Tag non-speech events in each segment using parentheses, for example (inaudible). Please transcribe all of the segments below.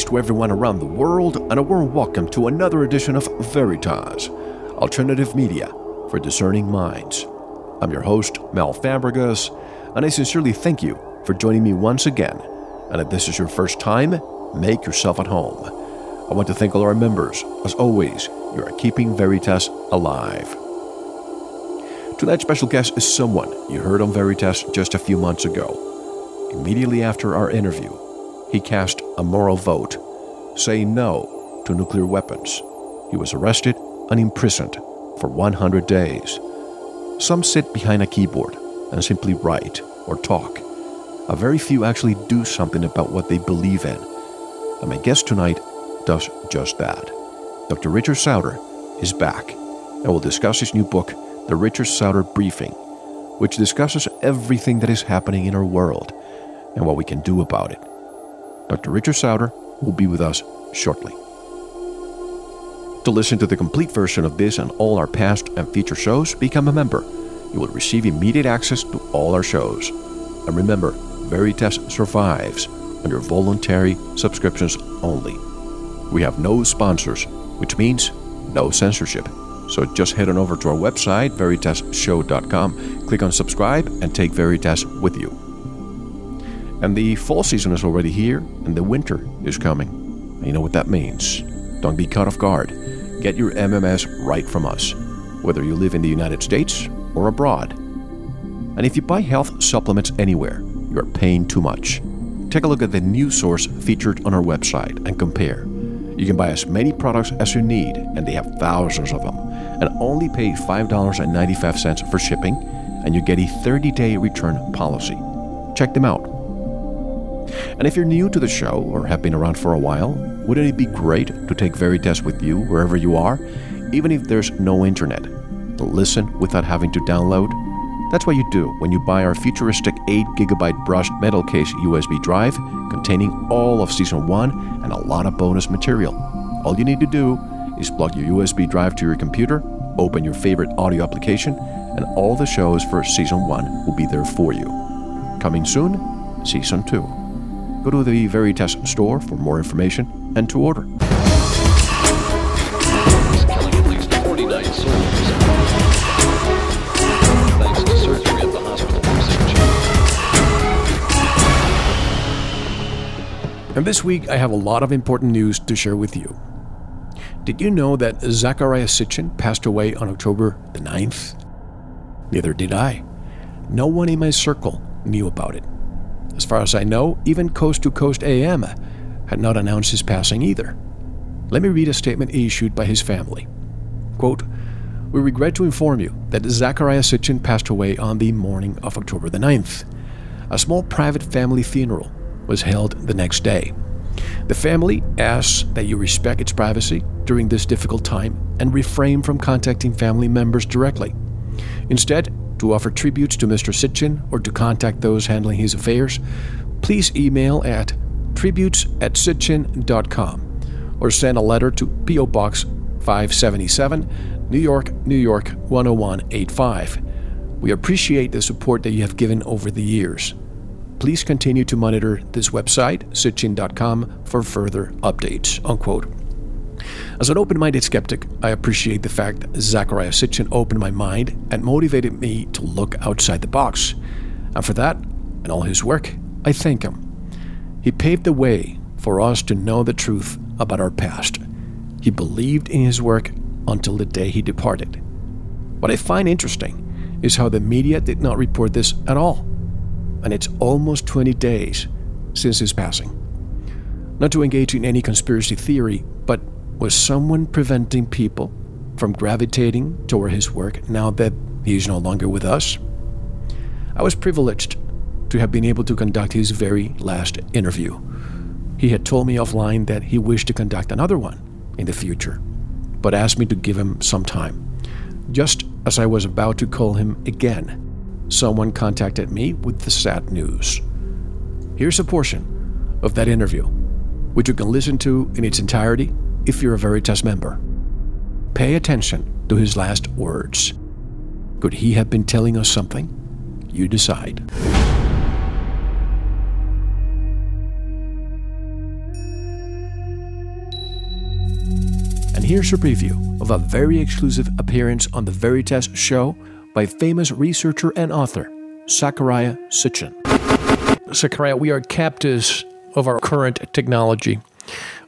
Greetings to everyone around the world, and a warm welcome to another edition of Veritas, alternative media for discerning minds. I'm your host, Mel Fabregas, and I sincerely thank you for joining me once again. And if this is your first time, make yourself at home. I want to thank all our members. As always, you are keeping Veritas alive. Tonight's special guest is someone you heard on Veritas just a few months ago. Immediately after our interview, he cast a moral vote, saying no to nuclear weapons. He was arrested and imprisoned for 100 days. Some sit behind a keyboard and simply write or talk. A very few actually do something about what they believe in. And my guest tonight does just that. Dr. Richard Sauder is back and will discuss his new book, The Richard Sauder Briefing, which discusses everything that is happening in our world and what we can do about it. Dr. Richard Sauder will be with us shortly. To listen to the complete version of this and all our past and future shows, become a member. You will receive immediate access to all our shows. And remember, Veritas survives under voluntary subscriptions only. We have no sponsors, which means no censorship. So just head on over to our website, veritasshow.com, click on subscribe, and take Veritas with you. And the fall season is already here, and the winter is coming. And you know what that means. Don't be caught off guard. Get your MMS right from us, whether you live in the United States or abroad. And if you buy health supplements anywhere, you are paying too much. Take a look at the new source featured on our website and compare. You can buy as many products as you need, and they have thousands of them, and only pay $5.95 for shipping, and you get a 30 day return policy. Check them out. And if you're new to the show or have been around for a while, wouldn't it be great to take Veritas with you wherever you are, even if there's no internet? To listen without having to download? That's what you do when you buy our futuristic 8GB brushed metal case USB drive containing all of Season 1 and a lot of bonus material. All you need to do is plug your USB drive to your computer, open your favorite audio application, and all the shows for season one will be there for you. Coming soon, season two. Go to the Veritas store for more information and to order. killing at least 49 soldiers. Thanks to surgery at the hospital for And this week, I have a lot of important news to share with you. Did you know that Zecharia Sitchin passed away on October the 9th? Neither did I. No one in my circle knew about it. As far as I know, even Coast to Coast AM had not announced his passing either. Let me read a statement issued by his family. Quote, We regret to inform you that Zecharia Sitchin passed away on the morning of October the 9th. A small private family funeral was held the next day. The family asks that you respect its privacy during this difficult time and refrain from contacting family members directly. Instead, to offer tributes to Mr. Sitchin or to contact those handling his affairs, please email at tributes at sitchin.com or send a letter to P.O. Box 577, New York, New York 10185. We appreciate the support that you have given over the years. Please continue to monitor this website, sitchin.com, for further updates. Unquote. As an open minded skeptic, I appreciate the fact that Zecharia Sitchin opened my mind and motivated me to look outside the box. And for that, and all his work, I thank him. He paved the way for us to know the truth about our past. He believed in his work until the day he departed. What I find interesting is how the media did not report this at all. And it's almost 20 days since his passing. Not to engage in any conspiracy theory, but was someone preventing people from gravitating toward his work now that he is no longer with us? I was privileged to have been able to conduct his very last interview. He had told me offline that he wished to conduct another one in the future, but asked me to give him some time. Just as I was about to call him again, someone contacted me with the sad news. Here's a portion of that interview, which you can listen to in its entirety if you're a Veritas member. Pay attention to his last words. Could he have been telling us something? You decide. And here's a preview of a very exclusive appearance on the Veritas show by famous researcher and author, Zecharia Sitchin. Zecharia, we are captives of our current technology.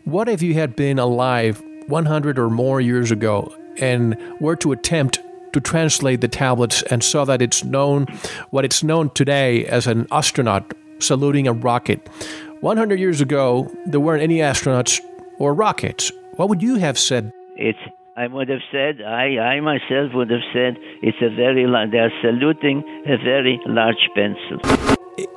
What if you had been alive 100 or more years ago and were to attempt to translate the tablets and saw that it's known what it's known today as an astronaut saluting a rocket? 100 years ago, there weren't any astronauts or rockets. What would you have said? It's I would have said, I, I myself would have said, it's a very, they are saluting a very large pencil.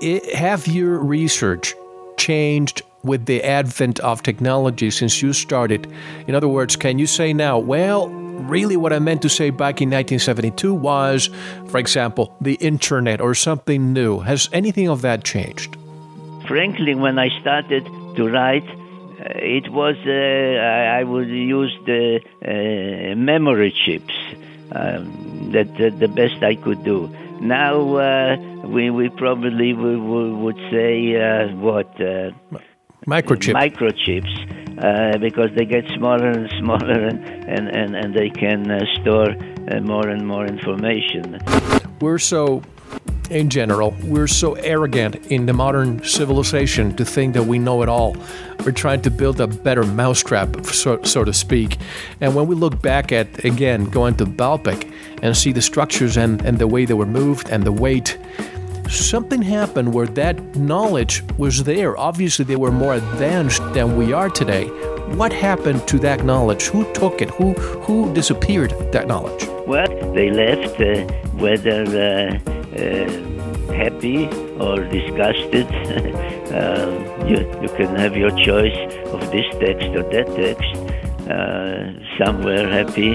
It, have your research changed with the advent of technology since you started? In other words, can you say now, well, really what I meant to say back in 1972 was, for example, the internet or something new? Has anything of that changed? Frankly, when I started to write, uh, it was uh, I would use the uh, memory chips. Um, that, that the best I could do. Now uh, we we probably we, we would say uh, what microchip microchips uh, because they get smaller and smaller and and, and, and they can uh, store uh, more and more information. We're so in general, we're so arrogant in the modern civilization to think that we know it all. We're trying to build a better mousetrap, so, so to speak. And when we look back at, again, going to Baalbek and see the structures and, and the way they were moved and the weight, something happened where that knowledge was there. Obviously, they were more advanced than we are today. What happened to that knowledge? Who took it? Who, who disappeared that knowledge? Well, they left, uh, whether. Uh, uh, happy or disgusted. (laughs) uh, you, you can have your choice of this text or that text. Uh, some were happy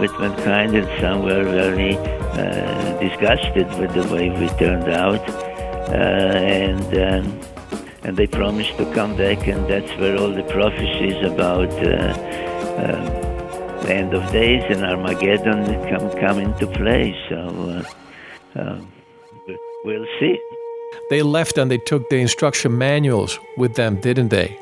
with mankind and some were very uh, disgusted with the way we turned out. Uh, and um, and they promised to come back, and that's where all the prophecies about uh, um, the end of days and Armageddon come come into play. So uh, uh, we'll see. They left and they took the instruction manuals with them, didn't they?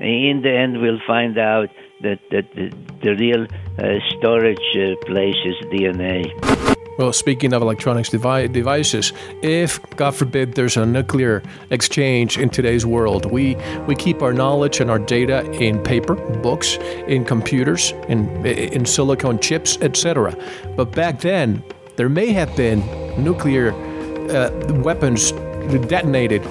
In the end, we'll find out that, that the, the real uh, storage uh, place is DNA. Well, speaking of electronics devi- devices, if God forbid there's a nuclear exchange in today's world, we we keep our knowledge and our data in paper, books, in computers, in in silicon chips, etc. But back then, there may have been nuclear uh, weapons detonated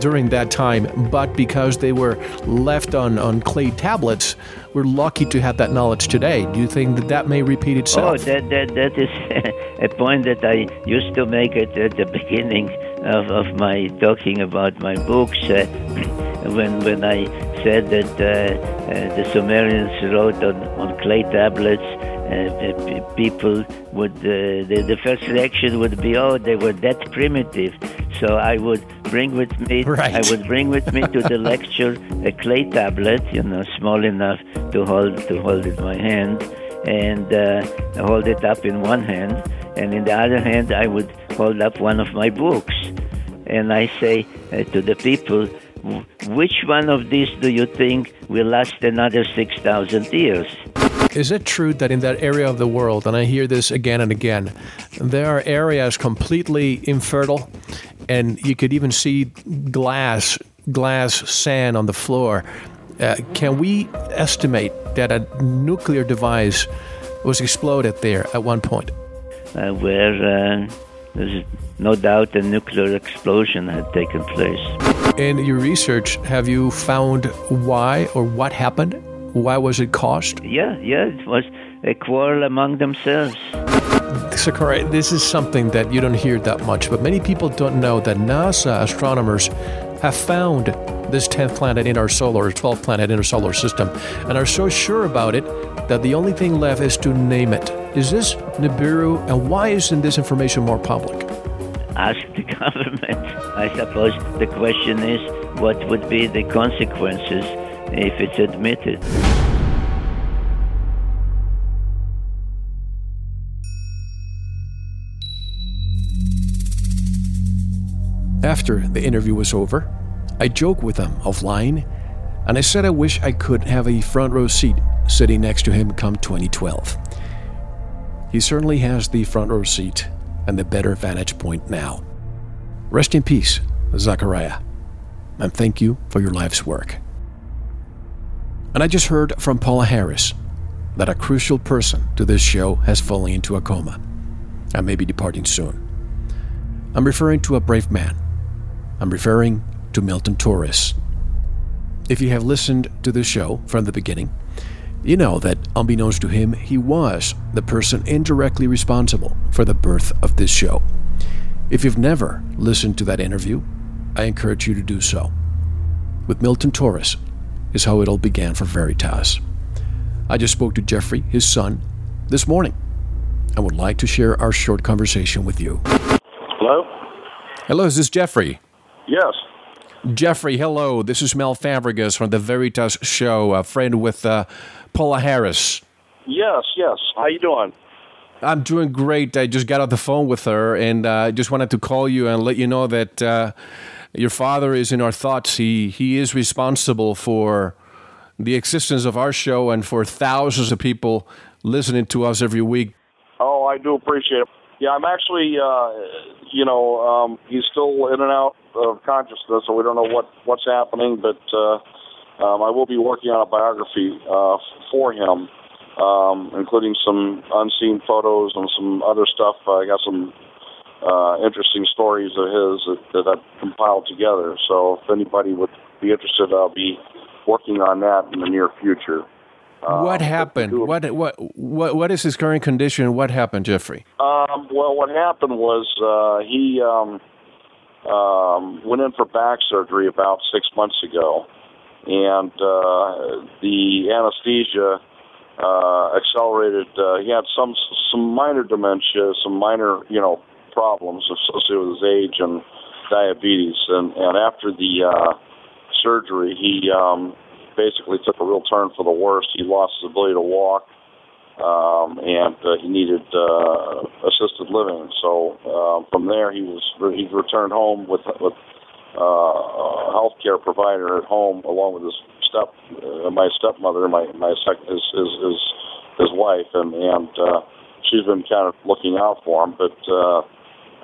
during that time, but because they were left on, on clay tablets, we're lucky to have that knowledge today. Do you think that that may repeat itself? Oh, that, that, that is (laughs) a point that I used to make at, at the beginning of, of my talking about my books. Uh, (laughs) when, when I said that uh, uh, the Sumerians wrote on, on clay tablets, uh, people would, uh, the, the first reaction would be, oh, they were that primitive. So I would bring with me, (laughs) right. I would bring with me to the (laughs) lecture a clay tablet, you know, small enough to hold to hold in my hand, and uh, hold it up in one hand, and in the other hand I would hold up one of my books, and I say uh, to the people, which one of these do you think will last another six thousand years? Is it true that in that area of the world, and I hear this again and again, there are areas completely infertile, and you could even see glass, glass sand on the floor? Uh, can we estimate that a nuclear device was exploded there at one point? Uh, where uh, there's no doubt a nuclear explosion had taken place. In your research, have you found why or what happened? Why was it caused? Yeah, yeah, it was a quarrel among themselves. Zecharia, this is something that you don't hear that much, but many people don't know that NASA astronomers have found this 10th planet in our solar, 12th planet in our solar system, and are so sure about it that the only thing left is to name it. Is this Nibiru, and why isn't this information more public? Ask the (laughs) government. I suppose the question is what would be the consequences if it's admitted. After the interview was over, I joked with him offline and I said I wish I could have a front row seat sitting next to him come 2012. He certainly has the front row seat and the better vantage point now. Rest in peace, Zecharia, and thank you for your life's work. And I just heard from Paula Harris that a crucial person to this show has fallen into a coma and may be departing soon. I'm referring to a brave man. I'm referring to Milton Torres. If you have listened to this show from the beginning, you know that, unbeknownst to him, he was the person indirectly responsible for the birth of this show. If you've never listened to that interview, I encourage you to do so. With Milton Torres is how it all began for Veritas. I just spoke to Jeffrey, his son, this morning, and would like to share our short conversation with you. Hello? Hello, is this Jeffrey? Yes. Jeffrey, hello. This is Mel Fabregas from the Veritas Show, a friend with uh, Paula Harris. Yes, yes. How you doing? I'm doing great. I just got off the phone with her, and I uh, just wanted to call you and let you know that uh, your father is in our thoughts. He he is responsible for the existence of our show and for thousands of people listening to us every week. Oh, I do appreciate it. Yeah, I'm actually, uh, you know, um, he's still in and out of consciousness, so we don't know what what's happening. But uh, um, I will be working on a biography uh, for him, um, including some unseen photos and some other stuff. I got some uh, interesting stories of his that, that I've compiled together. So if anybody would be interested, I'll be working on that in the near future. Uh, what happened? What what what what is his current condition? What happened, Jeffrey? Um, well, what happened was uh, he um, um, went in for back surgery about six months ago, and uh, the anesthesia uh, accelerated. Uh, he had some some minor dementia, some minor you know problems associated with his age and diabetes, and and after the uh, surgery, he um, basically took a real turn for the worst. He lost his ability to walk. um, and uh, he needed uh, assisted living. So uh, from there, he was he returned home with with uh, a health care provider at home, along with his step uh, my stepmother, my my sec- his his his, his wife, and and uh, she's been kind of looking out for him, but. Uh,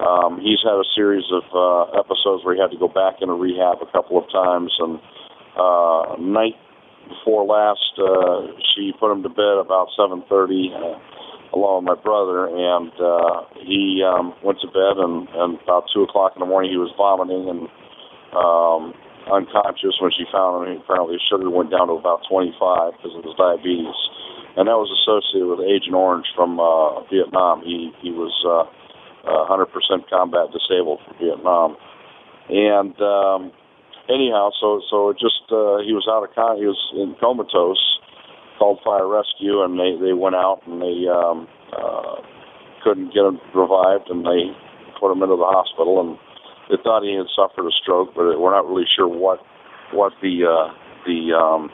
um, he's had a series of uh, episodes where he had to go back into rehab a couple of times, and uh, night before last, uh, she put him to bed about 7:30, uh, along with my brother, and uh, he um, went to bed. And, and about two o'clock in the morning, he was vomiting and um, unconscious. When she found him, apparently his sugar went down to about 25 because of his diabetes, and that was associated with Agent Orange from uh, Vietnam. He he was uh, uh, 100% combat disabled from Vietnam, and um, anyhow, so so it just uh, he was out of con he was in comatose, called fire rescue, and they they went out and they um, uh, couldn't get him revived, and they put him into the hospital, and they thought he had suffered a stroke, but we're not really sure what what the uh, the um,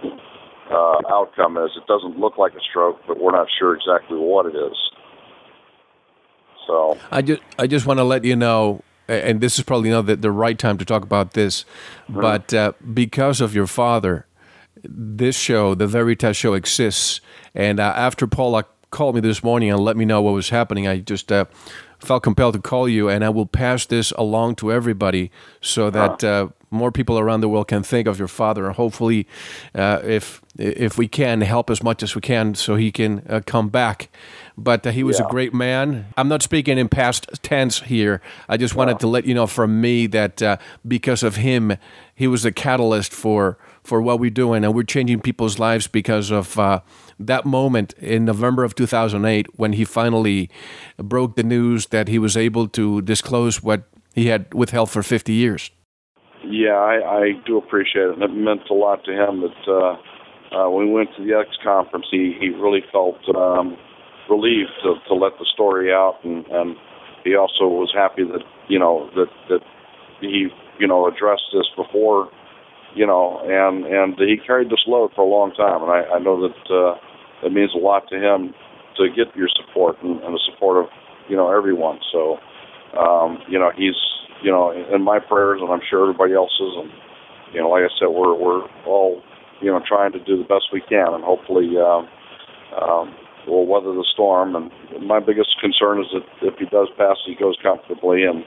uh, outcome is. It doesn't look like a stroke, but we're not sure exactly what it is. So I just I just want to let you know and this is probably not the, the right time to talk about this, right. but uh, because of your father, this show, the Veritas show, exists. And uh, after Paula called me this morning and let me know what was happening, I just uh, felt compelled to call you, and I will pass this along to everybody so that uh, more people around the world can think of your father, and hopefully, uh, if if we can help as much as we can, so he can uh, come back. But uh, he was yeah. a great man. I'm not speaking in past tense here. I just wanted to let you know from me that uh, because of him, he was a catalyst for for what we're doing, and we're changing people's lives because of uh, that moment in November of 2008 when he finally broke the news that he was able to disclose what he had withheld for 50 years. Yeah, I, I do appreciate it. And it meant a lot to him that uh, uh, when we went to the X conference, he, he really felt um, relieved to, to let the story out, and, and he also was happy that you know that that he you know addressed this before, you know, and and he carried this load for a long time, and I, I know that uh, it means a lot to him to get your support and, and the support of you know everyone. So um, you know he's you know in my prayers, and I'm sure everybody else's, and you know like I said, we're we're all you know trying to do the best we can, and hopefully. Um, um, we'll weather the storm. And my biggest concern is that if he does pass, he goes comfortably and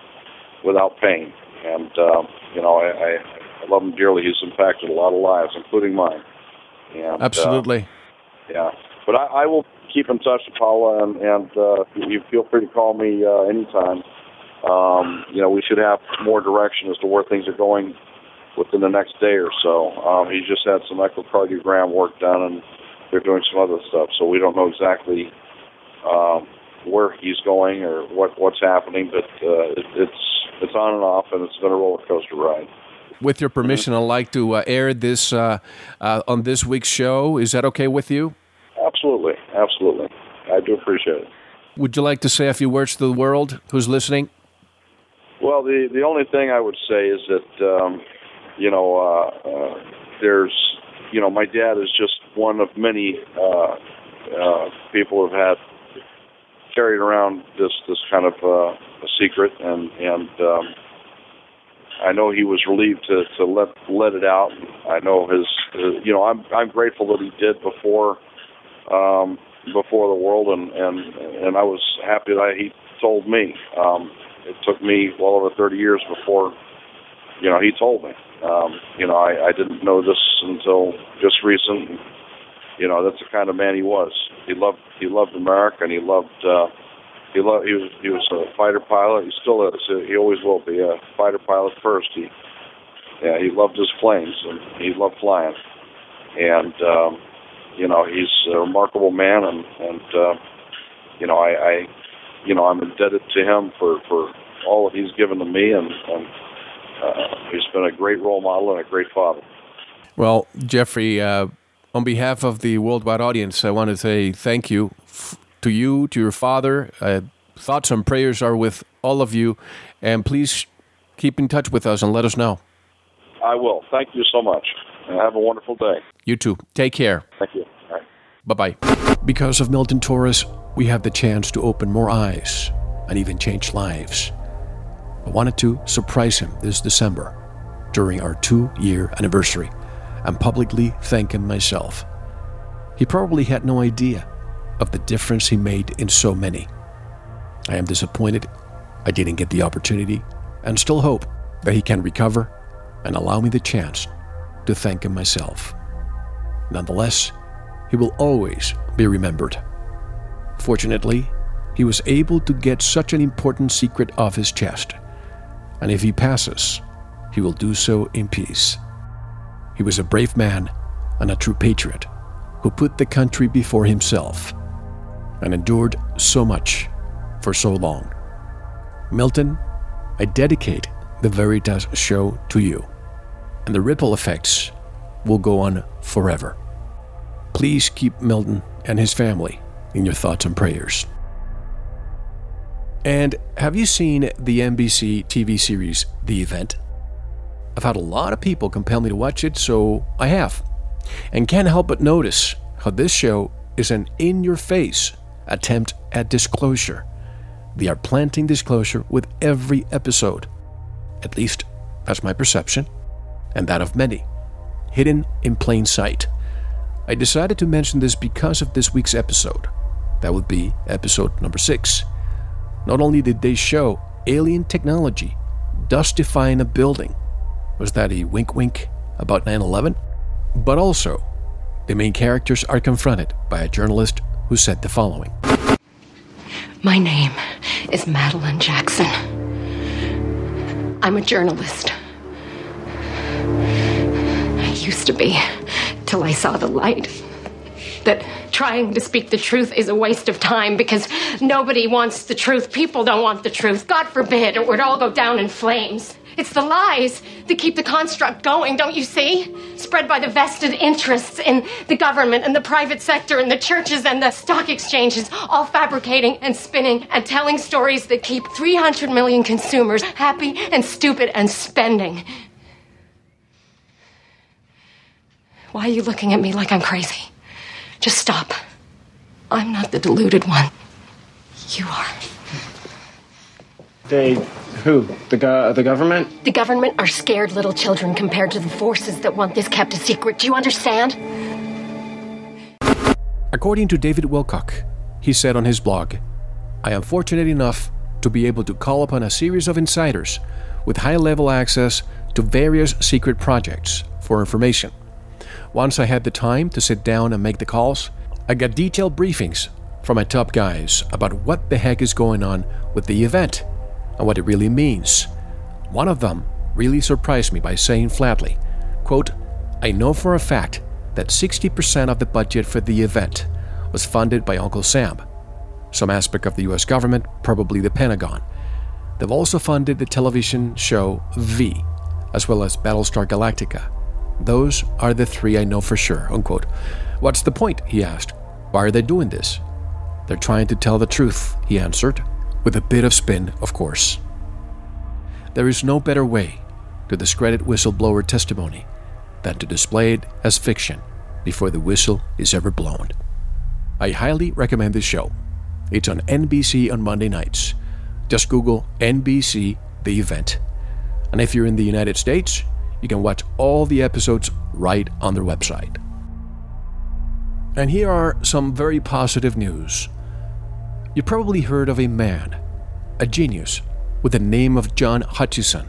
without pain. And um, you know, I, I love him dearly. He's impacted a lot of lives, including mine. And, Absolutely. Uh, yeah, but I, I will keep in touch with Paula, and, and uh, you feel free to call me uh, anytime. Um, you know, we should have more direction as to where things are going within the next day or so. Um, he just had some echocardiogram work done, and they're doing some other stuff, so we don't know exactly um, where he's going or what what's happening. But uh, it, it's it's on and off, and it's been a roller coaster ride. With your permission, I'd like to uh, air this uh, uh, on this week's show. Is that okay with you? Absolutely, absolutely. I do appreciate it. Would you like to say a few words to the world who's listening? Well, the the only thing I would say is that um, you know uh, uh, there's you know my dad is just one of many uh, uh, people who've had carried around this this kind of uh, a secret, and and um, I know he was relieved to to let let it out. I know his, his you know I'm I'm grateful that he did before um, before the world, and and and I was happy that he told me. Um, it took me well over 30 years before you know he told me. Um, you know I, I didn't know this until just recent you know that's the kind of man he was. He loved he loved America and he loved uh, he loved he was he was a fighter pilot. He still is. He always will be a fighter pilot first. He yeah he loved his planes and he loved flying. And um, you know he's a remarkable man and and uh, you know I, I you know I'm indebted to him for for all that he's given to me and, and uh, he's been a great role model and a great father. Well, Jeffrey, uh, on behalf of the worldwide audience, I want to say thank you f- to you, to your father. Uh, thoughts and prayers are with all of you. And please keep in touch with us and let us know. I will. Thank you so much. And have a wonderful day. You too. Take care. Thank you. Bye bye. Because of Milton Torres, we have the chance to open more eyes and even change lives. I wanted to surprise him this December during our two year anniversary and publicly thank him myself. He probably had no idea of the difference he made in so many. I am disappointed I didn't get the opportunity and still hope that he can recover and allow me the chance to thank him myself. Nonetheless, he will always be remembered. Fortunately, he was able to get such an important secret off his chest, and if he passes, he will do so in peace. He was a brave man and a true patriot who put the country before himself and endured so much for so long. Milton, I dedicate the Veritas show to you, and the ripple effects will go on forever. Please keep Milton and his family in your thoughts and prayers. And have you seen the NBC TV series The Event? I've had a lot of people compel me to watch it, so I have. And can't help but notice how this show is an in your face attempt at disclosure. They are planting disclosure with every episode. At least, that's my perception, and that of many. Hidden in plain sight. I decided to mention this because of this week's episode. That would be episode number six. Not only did they show alien technology dustifying a building, was that a wink wink about 9 11? But also, the main characters are confronted by a journalist who said the following My name is Madeline Jackson. I'm a journalist. I used to be, till I saw the light. That trying to speak the truth is a waste of time because nobody wants the truth. People don't want the truth. God forbid it would all go down in flames. It's the lies that keep the construct going, don't you see? Spread by the vested interests in the government and the private sector and the churches and the stock exchanges, all fabricating and spinning and telling stories that keep 300 million consumers happy and stupid and spending. Why are you looking at me like I'm crazy? Just stop. I'm not the deluded one. You are. They who? The go- the government? The government are scared little children compared to the forces that want this kept a secret. Do you understand? According to David Wilcock, he said on his blog, I am fortunate enough to be able to call upon a series of insiders with high level access to various secret projects for information. Once I had the time to sit down and make the calls, I got detailed briefings from my top guys about what the heck is going on with the event and what it really means. One of them really surprised me by saying flatly, quote, I know for a fact that 60% of the budget for the event was funded by Uncle Sam, some aspect of the US government, probably the Pentagon. They've also funded the television show V, as well as Battlestar Galactica. Those are the three I know for sure, unquote. What's the point? he asked. Why are they doing this? They're trying to tell the truth, he answered, with a bit of spin, of course. There is no better way to discredit whistleblower testimony than to display it as fiction before the whistle is ever blown. I highly recommend this show. It's on NBC on Monday nights. Just Google NBC The Event. And if you're in the United States, you can watch all the episodes right on their website. And here are some very positive news. You probably heard of a man, a genius, with the name of John Hutchison.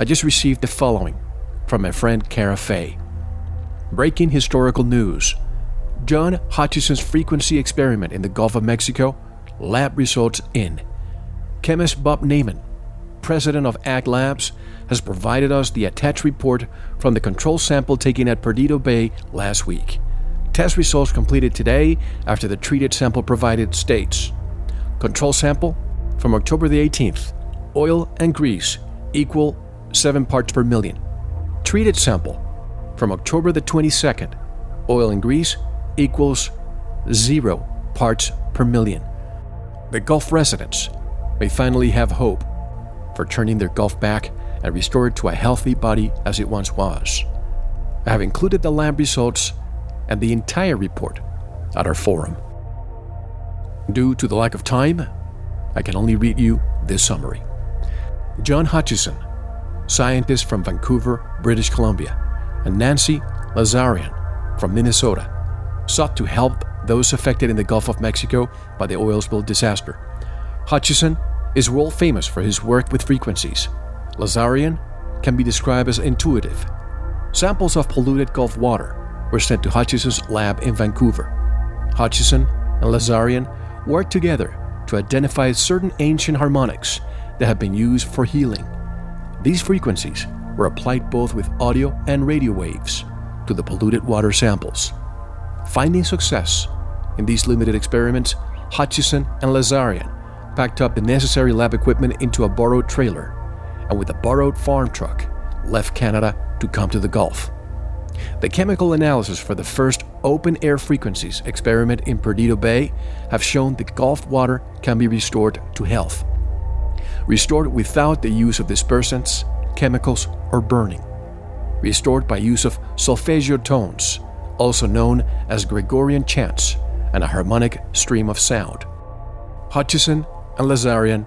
I just received the following from my friend Cara Fay. Breaking historical news John Hutchison's frequency experiment in the Gulf of Mexico, lab results in. Chemist Bob Naiman, president of AG Labs, has provided us the attached report from the control sample taken at Perdido Bay last week. Test results completed today after the treated sample provided states. Control sample from October the 18th, oil and grease equal 7 parts per million. Treated sample from October the 22nd, oil and grease equals 0 parts per million. The Gulf residents may finally have hope for turning their Gulf back and restore it to a healthy body as it once was. I have included the lab results and the entire report at our forum. Due to the lack of time, I can only read you this summary. John Hutchison, scientist from Vancouver, British Columbia, and Nancy Lazarian from Minnesota, sought to help those affected in the Gulf of Mexico by the oil spill disaster. Hutchison is world famous for his work with frequencies. Lazarian can be described as intuitive. Samples of polluted Gulf water were sent to Hutchison's lab in Vancouver. Hutchison and Lazarian worked together to identify certain ancient harmonics that have been used for healing. These frequencies were applied both with audio and radio waves to the polluted water samples. Finding success in these limited experiments, Hutchison and Lazarian packed up the necessary lab equipment into a borrowed trailer and with a borrowed farm truck left Canada to come to the Gulf. The chemical analysis for the first open air frequencies experiment in Perdido Bay have shown the Gulf water can be restored to health. Restored without the use of dispersants, chemicals, or burning. Restored by use of solfeggio tones, also known as Gregorian chants, and a harmonic stream of sound. Hutchison and Lazarian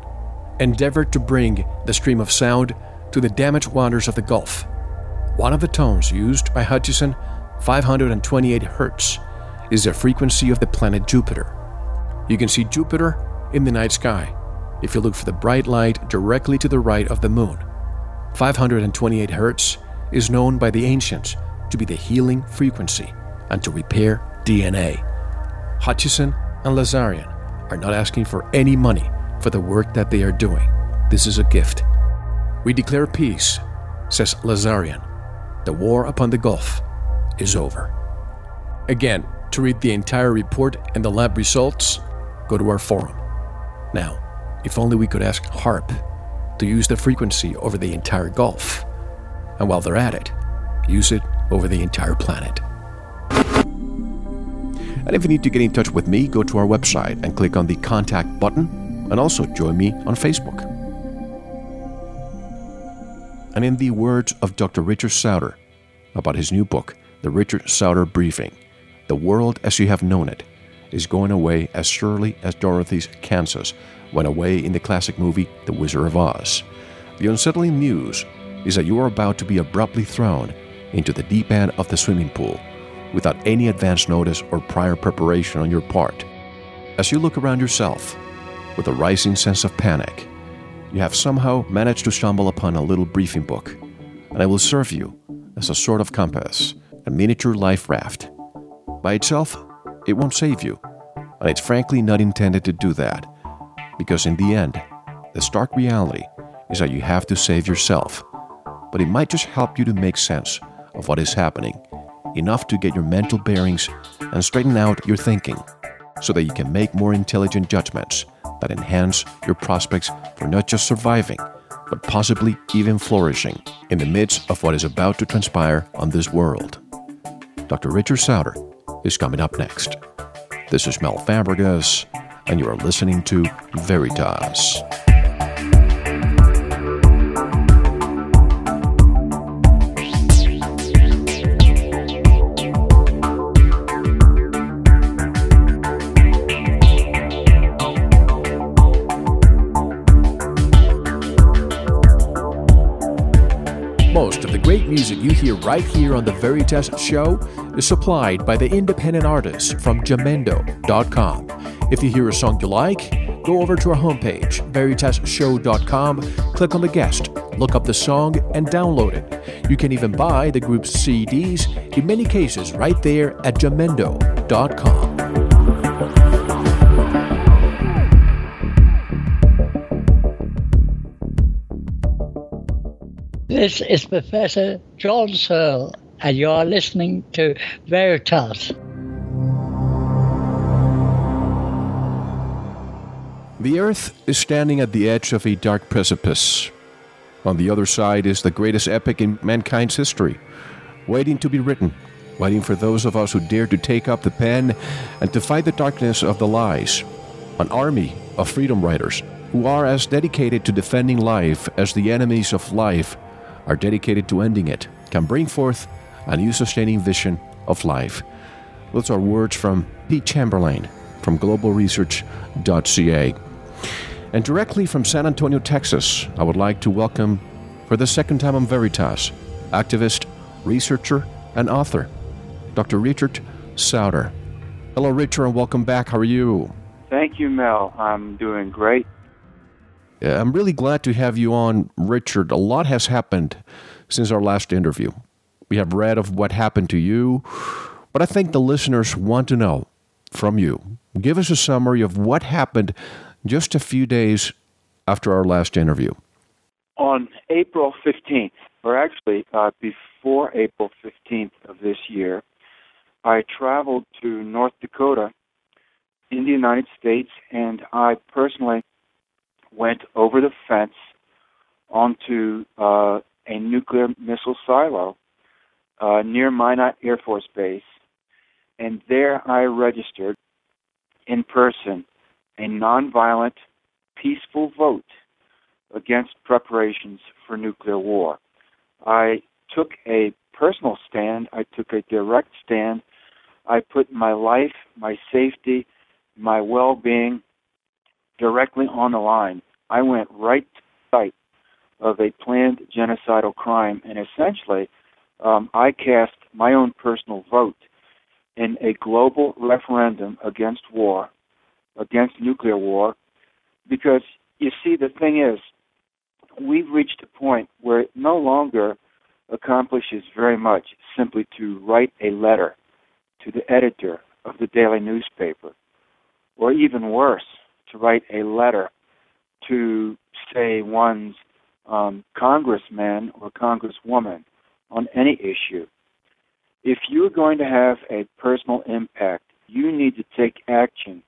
endeavored to bring the stream of sound to the damaged waters of the Gulf. One of the tones used by Hutchison, 528 Hz, is the frequency of the planet Jupiter. You can see Jupiter in the night sky if you look for the bright light directly to the right of the moon. 528 Hz is known by the ancients to be the healing frequency and to repair DNA. Hutchison and Lazarian are not asking for any money for the work that they are doing. This is a gift. We declare peace, says Lazarian. The war upon the Gulf is over. Again, to read the entire report and the lab results, go to our forum. Now, if only we could ask HAARP to use the frequency over the entire Gulf. And while they're at it, use it over the entire planet. And if you need to get in touch with me, go to our website and click on the contact button, and also join me on Facebook. And in the words of Dr. Richard Sauder about his new book, The Richard Sauder Briefing, the world as you have known it is going away as surely as Dorothy's Kansas went away in the classic movie The Wizard of Oz. The unsettling news is that you are about to be abruptly thrown into the deep end of the swimming pool without any advance notice or prior preparation on your part. As you look around yourself with a rising sense of panic, you have somehow managed to stumble upon a little briefing book, and it will serve you as a sort of compass, a miniature life raft. By itself, it won't save you, and it's frankly not intended to do that, because in the end, the stark reality is that you have to save yourself. But it might just help you to make sense of what is happening, enough to get your mental bearings and straighten out your thinking, so that you can make more intelligent judgments that enhance your prospects for not just surviving, but possibly even flourishing in the midst of what is about to transpire on this world. Dr. Richard Sauder is coming up next. This is Mel Fabregas, and you are listening to Veritas. Music you hear right here on the Veritas Show is supplied by the independent artists from Jamendo.com. If you hear a song you like, go over to our homepage, veritasshow.com, click on the guest, look up the song, and download it. You can even buy the group's CDs, in many cases, right there at Jamendo.com. This is Professor John Searle, and you are listening to Veritas. The Earth is standing at the edge of a dark precipice. On the other side is the greatest epic in mankind's history, waiting to be written, waiting for those of us who dare to take up the pen and to fight the darkness of the lies. An army of freedom writers who are as dedicated to defending life as the enemies of life are dedicated to ending it, can bring forth a new sustaining vision of life. Those are words from Pete Chamberlain from globalresearch.ca. And directly from San Antonio, Texas, I would like to welcome, for the second time on Veritas, activist, researcher, and author, Dr. Richard Sauder. Hello, Richard, and welcome back. How are you? Thank you, Mel. I'm doing great. I'm really glad to have you on, Richard. A lot has happened since our last interview. We have read of what happened to you, but I think the listeners want to know from you. Give us a summary of what happened just a few days after our last interview. On April 15th, or actually uh, before April 15th of this year, I traveled to North Dakota in the United States and I personally went over the fence onto uh, a nuclear missile silo uh, near Minot Air Force Base, and there I registered in person a nonviolent, peaceful vote against preparations for nuclear war. I took a personal stand, I took a direct stand. I put my life, my safety, my well being directly on the line. I went right to the site of a planned genocidal crime, and essentially, um, I cast my own personal vote in a global referendum against war, against nuclear war, because you see, the thing is, we've reached a point where it no longer accomplishes very much simply to write a letter to the editor of the daily newspaper, or even worse, to write a letter to, say, one's um, congressman or congresswoman on any issue. If you're going to have a personal impact, you need to take action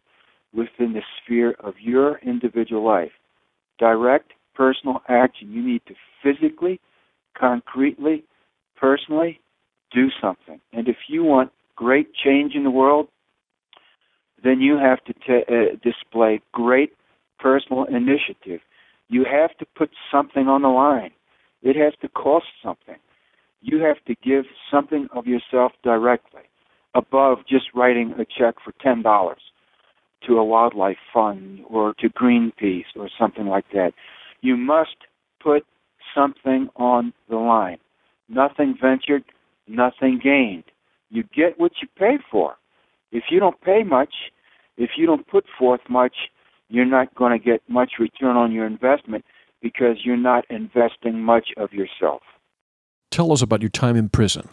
within the sphere of your individual life. Direct personal action. You need to physically, concretely, personally do something. And if you want great change in the world, then you have to t- uh, display great personal initiative. You have to put something on the line. It has to cost something. You have to give something of yourself directly above just writing a check for $10 to a wildlife fund or to Greenpeace or something like that. You must put something on the line. Nothing ventured, nothing gained. You get what you pay for. If you don't pay much, if you don't put forth much, you're not going to get much return on your investment because you're not investing much of yourself. Tell us about your time in prison.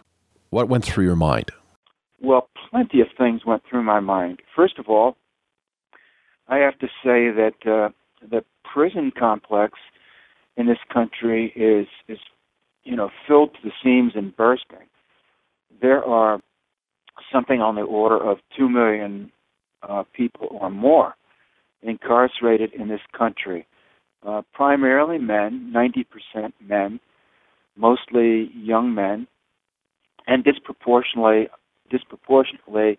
What went through your mind? Well, plenty of things went through my mind. First of all, I have to say that uh, the prison complex in this country is is you know filled to the seams and bursting. There are something on the order of two million uh, people or more incarcerated in this country, uh, primarily men, 90% men, mostly young men, and disproportionately, disproportionately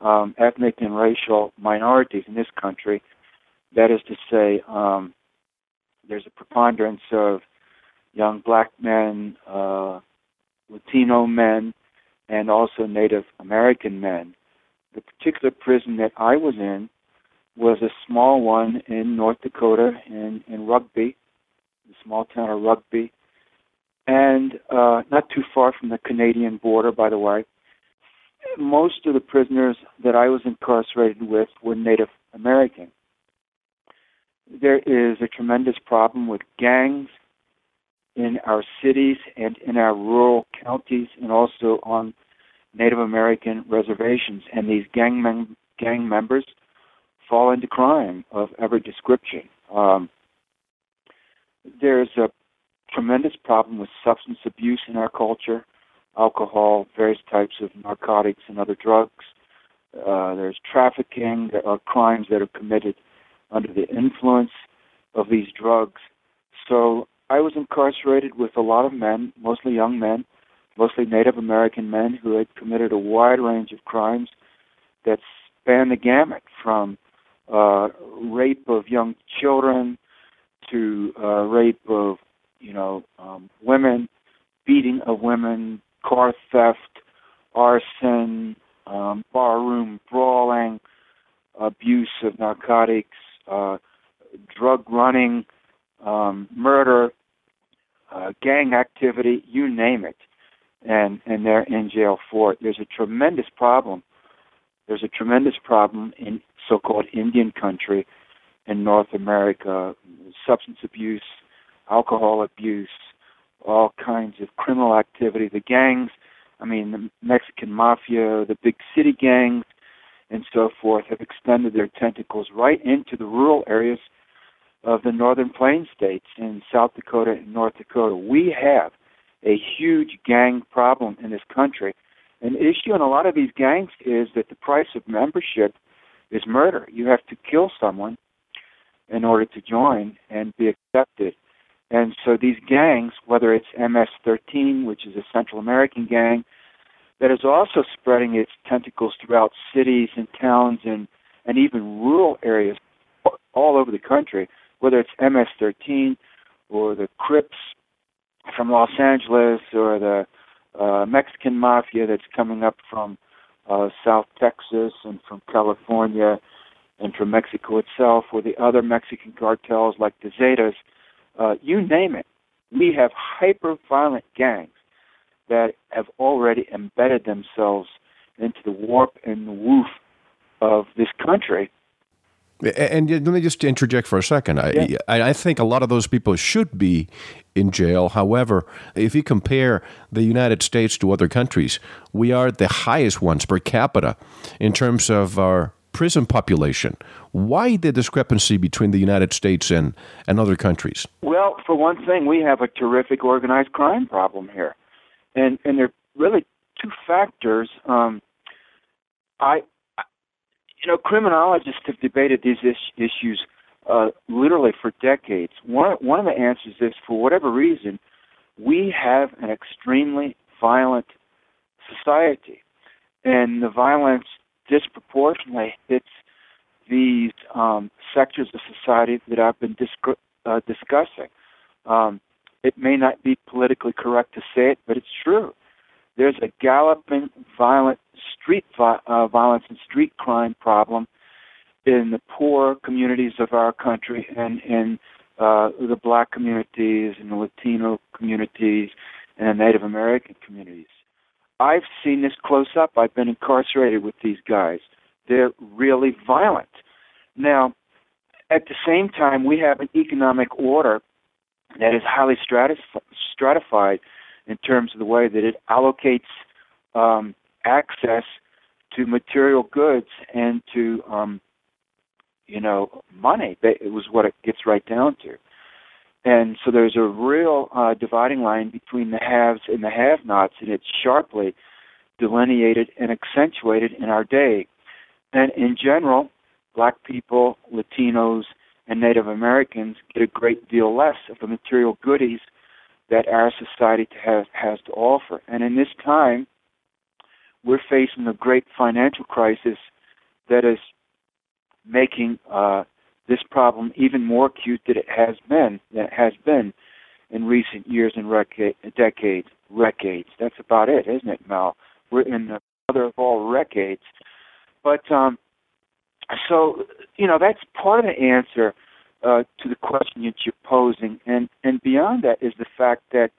um, ethnic and racial minorities in this country. That is to say, um, there's a preponderance of young black men, uh, Latino men, and also Native American men. The particular prison that I was in was a small one in North Dakota in, in Rugby, the small town of Rugby, and uh, not too far from the Canadian border, by the way. Most of the prisoners that I was incarcerated with were Native American. There is a tremendous problem with gangs in our cities and in our rural counties and also on Native American reservations. And these gang, mem- gang members fall into crime of every description. Um, there's a tremendous problem with substance abuse in our culture, alcohol, various types of narcotics and other drugs. Uh, there's trafficking. There are crimes that are committed under the influence of these drugs. So I was incarcerated with a lot of men, mostly young men, mostly Native American men who had committed a wide range of crimes that span the gamut from uh, rape of young children to uh, rape of you know um, women, beating of women, car theft, arson, um, barroom brawling, abuse of narcotics, uh, drug running, um, murder, uh, gang activity, you name it, and and they're in jail for it. There's a tremendous problem. There's a tremendous problem in so-called Indian country in North America, substance abuse, alcohol abuse, all kinds of criminal activity. The gangs, I mean, the Mexican mafia, the big city gangs, and so forth, have extended their tentacles right into the rural areas of the northern plain states in South Dakota and North Dakota. We have a huge gang problem in this country. An issue in a lot of these gangs is that the price of membership is murder. You have to kill someone in order to join and be accepted. And so these gangs, whether it's MS-13, which is a Central American gang, that is also spreading its tentacles throughout cities and towns and, and even rural areas all over the country, whether it's MS-13 or the Crips from Los Angeles or the uh, Mexican mafia that's coming up from uh, South Texas and from California and from Mexico itself, or the other Mexican cartels like the Zetas, uh, you name it. We have hyper violent gangs that have already embedded themselves into the warp and the woof of this country. And let me just interject for a second. I, Yeah. I, think a lot of those people should be in jail. However, if you compare the United States to other countries, we are the highest ones per capita in terms of our prison population. Why the discrepancy between the United States and, and other countries? Well, for one thing, we have a terrific organized crime problem here, and and there are really two factors. Um, I, I- you know, criminologists have debated these is- issues uh, literally for decades. One one of the answers is, for whatever reason, we have an extremely violent society, and the violence disproportionately hits these um, sectors of society that I've been disc- uh, discussing. Um, it may not be politically correct to say it, but it's true. There's a galloping violent street uh, violence and street crime problem in the poor communities of our country and in uh, the black communities and the Latino communities and the Native American communities. I've seen this close up. I've been incarcerated with these guys. They're really violent. Now, at the same time, we have an economic order that is highly stratif- stratified in terms of the way that it allocates um, access to material goods and to, um, you know, money. It was what it gets right down to. And so there's a real uh, dividing line between the haves and the have-nots, and it's sharply delineated and accentuated in our day. And in general, black people, Latinos, and Native Americans get a great deal less of the material goodies that our society has, has to offer. And in this time, we're facing a great financial crisis that is making uh, this problem even more acute than it has been than it has been in recent years and reca- decades. Decades. That's about it, isn't it, Mel? We're in the mother of all decades. But um, so you know that's part of the answer uh, to the question that you're posing, and and beyond that is the fact that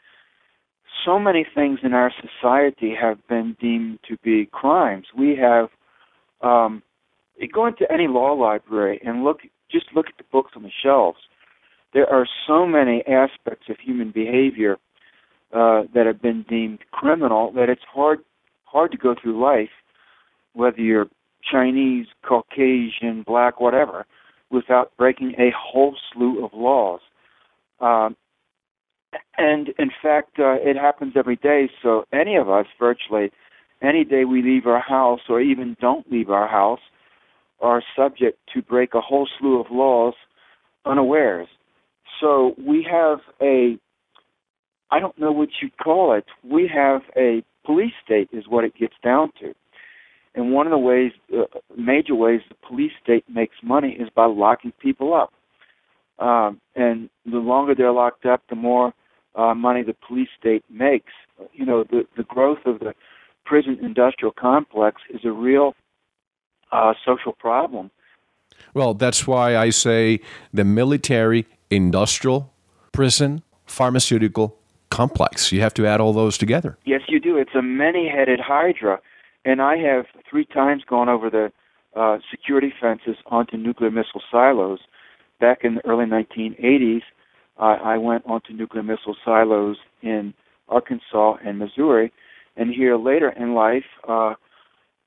so many things in our society have been deemed to be crimes. We have um, go into any law library and look just look at the books on the shelves. There are so many aspects of human behavior uh, that have been deemed criminal that it's hard hard to go through life, whether you're Chinese, Caucasian, black, whatever, without breaking a whole slew of laws. Um, and in fact, uh, it happens every day. So any of us, virtually, any day we leave our house or even don't leave our house, are subject to break a whole slew of laws unawares. So we have a, I don't know what you'd call it, we have a police state, is what it gets down to. And one of the ways, uh, major ways the police state makes money is by locking people up. Um, and the longer they're locked up, the more uh, money the police state makes. You know, the the growth of the prison industrial complex is a real uh, social problem. Well, that's why I say the military, industrial, prison, pharmaceutical complex. You have to add all those together. Yes, you do. It's a many headed hydra. And I have three times gone over the uh, security fences onto nuclear missile silos. Back in the early 1980s, uh, I went onto nuclear missile silos in Arkansas and Missouri. And here later in life, uh,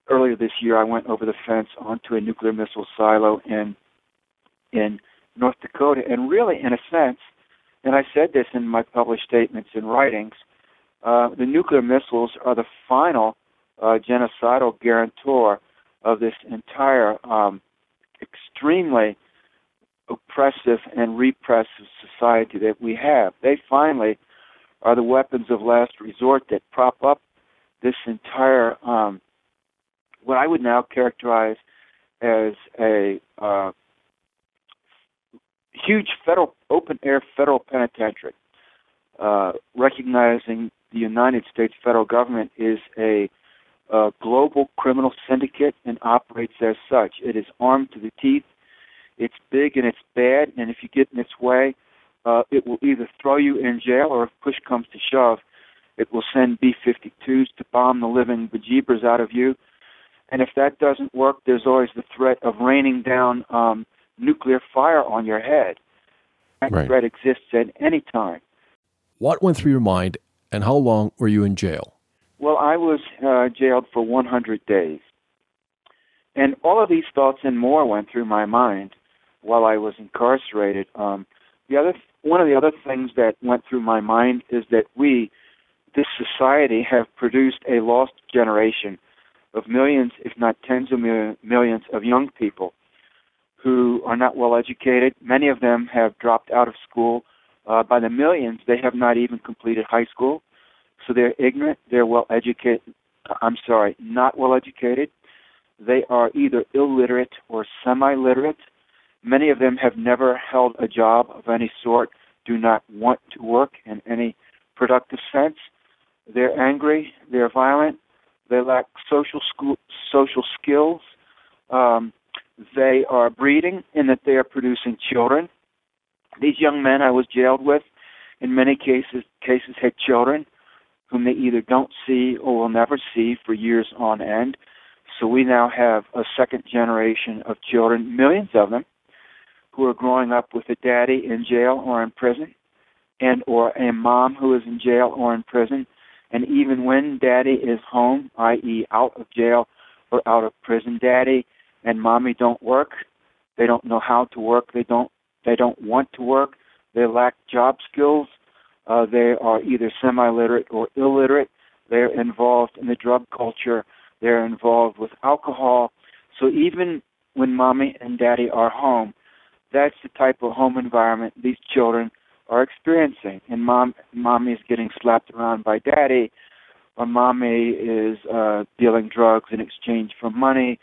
earlier this year, I went over the fence onto a nuclear missile silo in in North Dakota. And really, in a sense, and I said this in my published statements and writings, uh, the nuclear missiles are the final uh, genocidal guarantor of this entire um, extremely oppressive and repressive society that we have. They finally are the weapons of last resort that prop up this entire, um, what I would now characterize as a uh, huge federal, open air federal penitentiary, uh, recognizing the United States federal government is a a global criminal syndicate and operates as such. It is armed to the teeth. It's big and it's bad, and if you get in its way, uh, it will either throw you in jail or, if push comes to shove, it will send B 52s to bomb the living bejeebers out of you. And if that doesn't work, there's always the threat of raining down um, nuclear fire on your head. That Right. threat exists at any time. What went through your mind, and how long were you in jail? Well, I was uh, jailed for 100 days. And all of these thoughts and more went through my mind while I was incarcerated. Um, the other, one of the other things that went through my mind is that we, this society, have produced a lost generation of millions, if not tens of millions, of young people who are not well educated. Many of them have dropped out of school. Uh, by the millions, they have not even completed high school. So they're ignorant, they're well educated. I'm sorry, not well educated. They are either illiterate or semi literate. Many of them have never held a job of any sort, do not want to work in any productive sense. They're angry, they're violent, they lack social school, social skills. Um, they are breeding in that they are producing children. These young men I was jailed with, in many cases, cases had children whom they either don't see or will never see for years on end. So we now have a second generation of children, millions of them, who are growing up with a daddy in jail or in prison, and or a mom who is in jail or in prison. And even when daddy is home, i.e., out of jail or out of prison, daddy and mommy don't work. They don't know how to work. They don't. They don't want to work. They lack job skills. Uh, they are either semi-literate or illiterate. They're involved in the drug culture. They're involved with alcohol. So even when mommy and daddy are home, that's the type of home environment these children are experiencing. And mom, mommy is getting slapped around by daddy, or mommy is uh, dealing drugs in exchange for money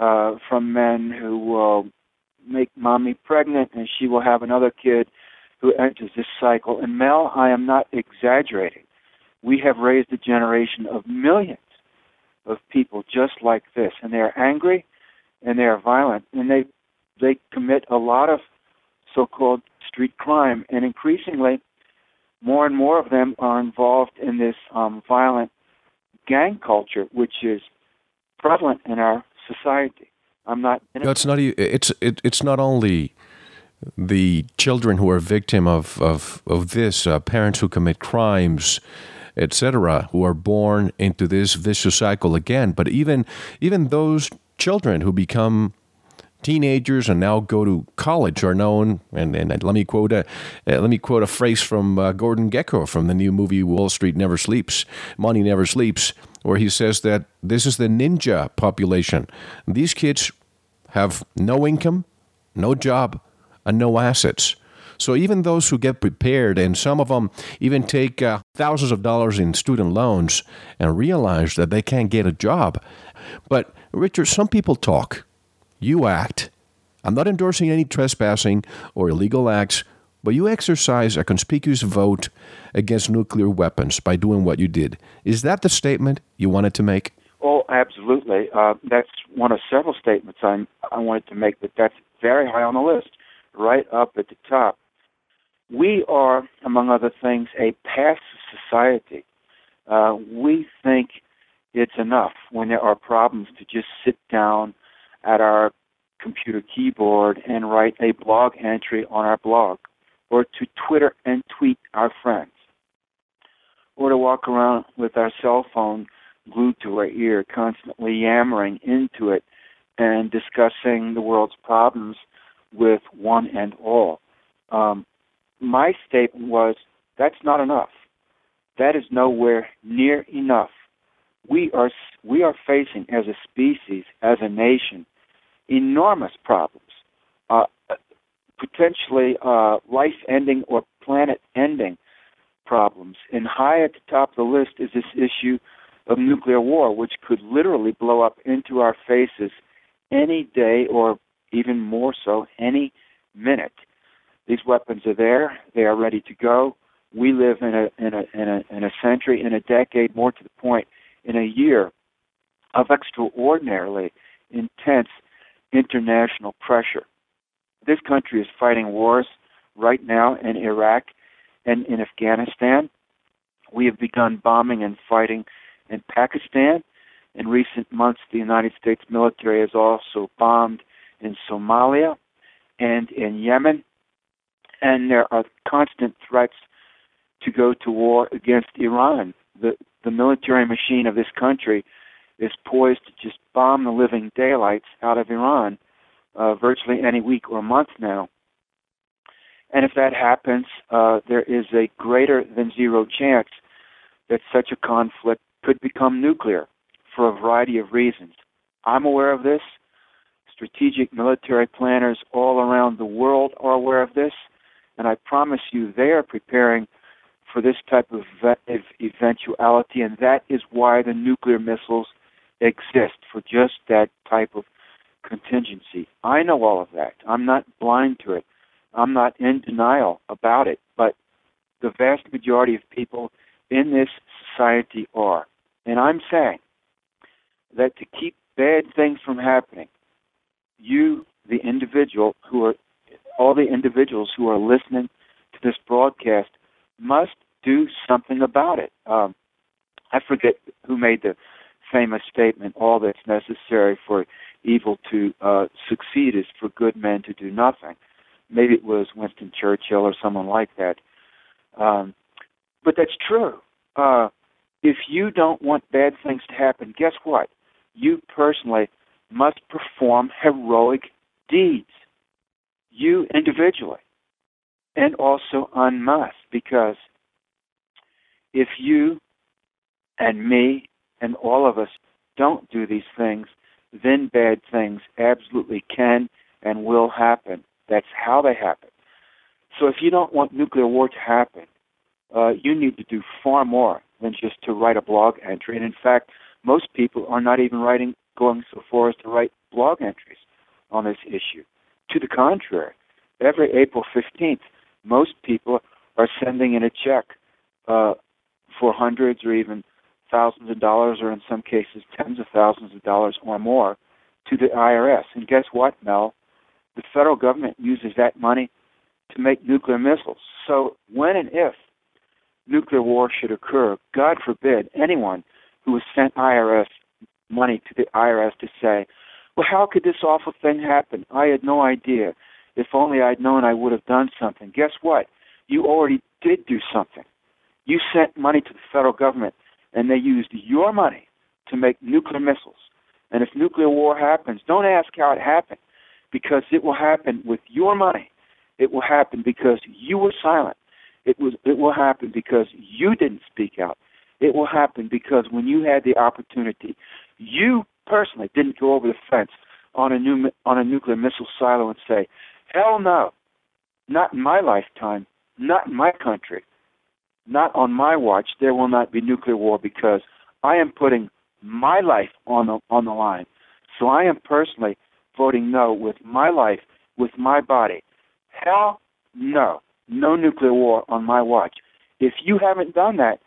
uh, from men who will make mommy pregnant, and she will have another kid who enters this cycle. And Mel, I am not exaggerating. We have raised a generation of millions of people just like this, and they are angry and they are violent, and they they commit a lot of so-called street crime, and increasingly, more and more of them are involved in this um, violent gang culture, which is prevalent in our society. I'm not. No, it's not. It's it, it's not only the children who are victim of of of this, uh, parents who commit crimes, etc., who are born into this vicious cycle again. But even even those children who become teenagers and now go to college are known. And, and let me quote a uh, let me quote a phrase from uh, Gordon Gekko from the new movie Wall Street Never Sleeps, Money Never Sleeps, where he says that this is the ninja population. These kids have no income, no job, and no assets. So even those who get prepared, and some of them even take uh, thousands of dollars in student loans and realize that they can't get a job. But Richard, some people talk, you act. I'm not endorsing any trespassing or illegal acts but you exercise a conspicuous vote against nuclear weapons by doing what you did. Is that the statement you wanted to make? Oh, absolutely. Uh, that's one of several statements I'm, I wanted to make, but that's very high on the list, right up at the top. We are, among other things, a passive society. Uh, we think it's enough when there are problems to just sit down at our computer keyboard and write a blog entry on our blog, or to Twitter and tweet our friends, or to walk around with our cell phone glued to our ear, constantly yammering into it and discussing the world's problems with one and all. Um, my statement was that's not enough. That is nowhere near enough. We are we are facing as a species, as a nation, enormous problems, uh, potentially uh, life-ending or planet-ending problems. And high at the top of the list is this issue of nuclear war, which could literally blow up into our faces any day or even more so any minute. These weapons are there; they are ready to go. We live in a in a in a in a century, in a decade, more to the point, in a year of extraordinarily intense international pressure. This country is fighting wars right now in Iraq and in Afghanistan. We have begun bombing and fighting in Pakistan. In recent months, the United States military has also bombed in Somalia and in Yemen. And there are constant threats to go to war against Iran. The, the military machine of this country is poised to just bomb the living daylights out of Iran uh, virtually any week or month now. And if that happens, uh, there is a greater than zero chance that such a conflict could become nuclear for a variety of reasons. I'm aware of this. Strategic military planners all around the world are aware of this. And I promise you, they are preparing for this type of eventuality. And that is why the nuclear missiles exist for just that type of contingency. I know all of that. I'm not blind to it. I'm not in denial about it. But the vast majority of people in this society are. And I'm saying that to keep bad things from happening, you, the individual who are, all the individuals who are listening to this broadcast, must do something about it. Um, I forget who made the famous statement, all that's necessary for evil to uh, succeed is for good men to do nothing. Maybe it was Winston Churchill or someone like that. Um, but that's true. Uh, if you don't want bad things to happen, guess what? You personally must perform heroic deeds. You individually. And also en masse, because if you and me and all of us don't do these things, then bad things absolutely can and will happen. That's how they happen. So if you don't want nuclear war to happen, uh, you need to do far more than just to write a blog entry. And in fact, most people are not even writing, going so far as to write blog entries on this issue. To the contrary, every April 15th, most people are sending in a check uh, for hundreds or even thousands of dollars, or in some cases tens of thousands of dollars or more, to the IRS. And guess what, Mel? The federal government uses that money to make nuclear missiles. So when and if nuclear war should occur, God forbid anyone who has sent IRS money to the IRS to say, well, how could this awful thing happen? I had no idea. If only I'd known, I would have done something. Guess what? You already did do something. You sent money to the federal government and they used your money to make nuclear missiles. And if nuclear war happens, don't ask how it happened, because it will happen with your money. It will happen because you were silent. It was. It will happen because you didn't speak out. It will happen because when you had the opportunity, you personally didn't go over the fence on a new on a nuclear missile silo and say, "Hell no, not in my lifetime, not in my country." not on my watch, there will not be nuclear war because I am putting my life on the on the line. So I am personally voting no with my life, with my body. Hell no. no nuclear war on my watch. If you haven't done that,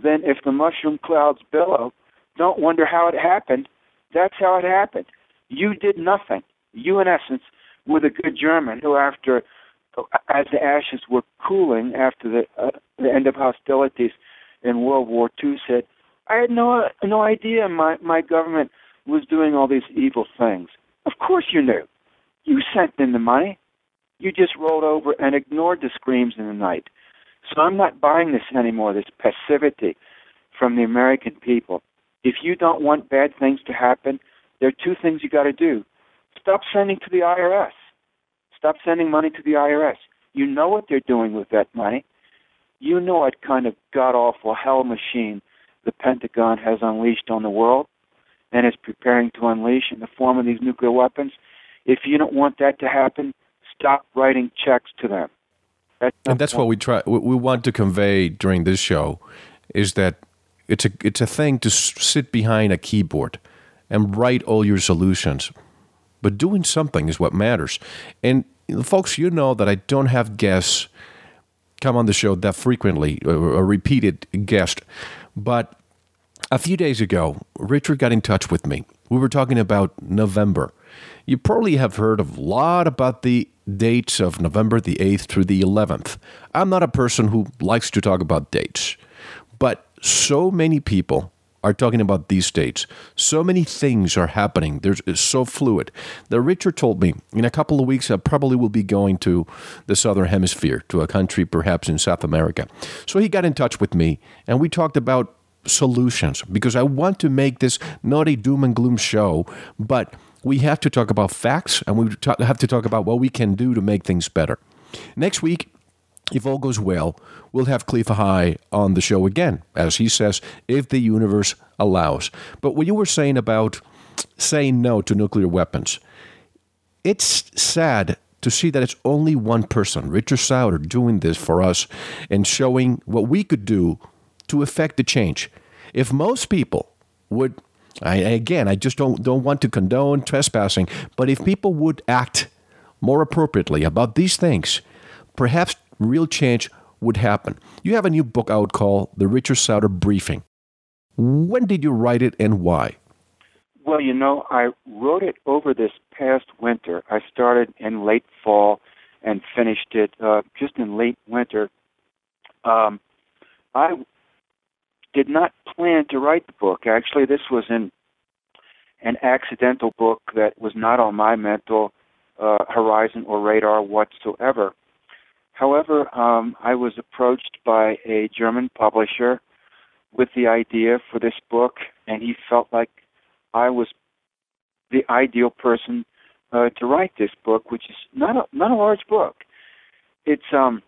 then if the mushroom clouds billow, don't wonder how it happened. That's how it happened. You did nothing. You, in essence, were the good German who, after as the ashes were cooling after the, uh, the end of hostilities in World War II, said, "I had no no idea my my government was doing all these evil things." Of course you knew. You sent in the money. You just rolled over and ignored the screams in the night. So I'm not buying this anymore. This passivity from the American people. You don't want bad things to happen, there are two things you got to do. Stop sending to the IRS. Stop sending money to the IRS. You know what they're doing with that money. You know what kind of god awful hell machine the Pentagon has unleashed on the world and is preparing to unleash in the form of these nuclear weapons. If you don't want that to happen, stop writing checks to them. That's and that's what we try. We want to convey during this show is that it's a it's a thing to sit behind a keyboard and write all your solutions, but doing something is what matters. And folks, you know that I don't have guests come on the show that frequently, a repeated guest, but a few days ago, Richard got in touch with me. We were talking about November. You probably have heard a lot about the dates of November the 8th through the 11th. I'm not a person who likes to talk about dates, but so many people are talking about these states. So many things are happening. There's it's so fluid. The Richard told me in a couple of weeks I probably will be going to the southern hemisphere to a country perhaps in South America. So he got in touch with me and we talked about solutions because I want to make this not a doom and gloom show, but we have to talk about facts and we have to talk about what we can do to make things better. Next week, if all goes well, we'll have Cliff High on the show again, as he says, if the universe allows. But what you were saying about saying no to nuclear weapons, it's sad to see that it's only one person, Richard Sauder, doing this for us and showing what we could do to affect the change. If most people would I, again, I just don't don't want to condone trespassing, but if people would act more appropriately about these things, perhaps real change would happen. You have a new book out called The Richard Sauder Briefing. When did you write it and why? Well, you know, I wrote it over this past winter. I started in late fall and finished it uh, just in late winter. Um, I did not plan to write the book. Actually, this was an an accidental book that was not on my mental uh, horizon or radar whatsoever. However, um, I was approached by a German publisher with the idea for this book, and he felt like I was the ideal person uh, to write this book, which is not a not a large book. It's um,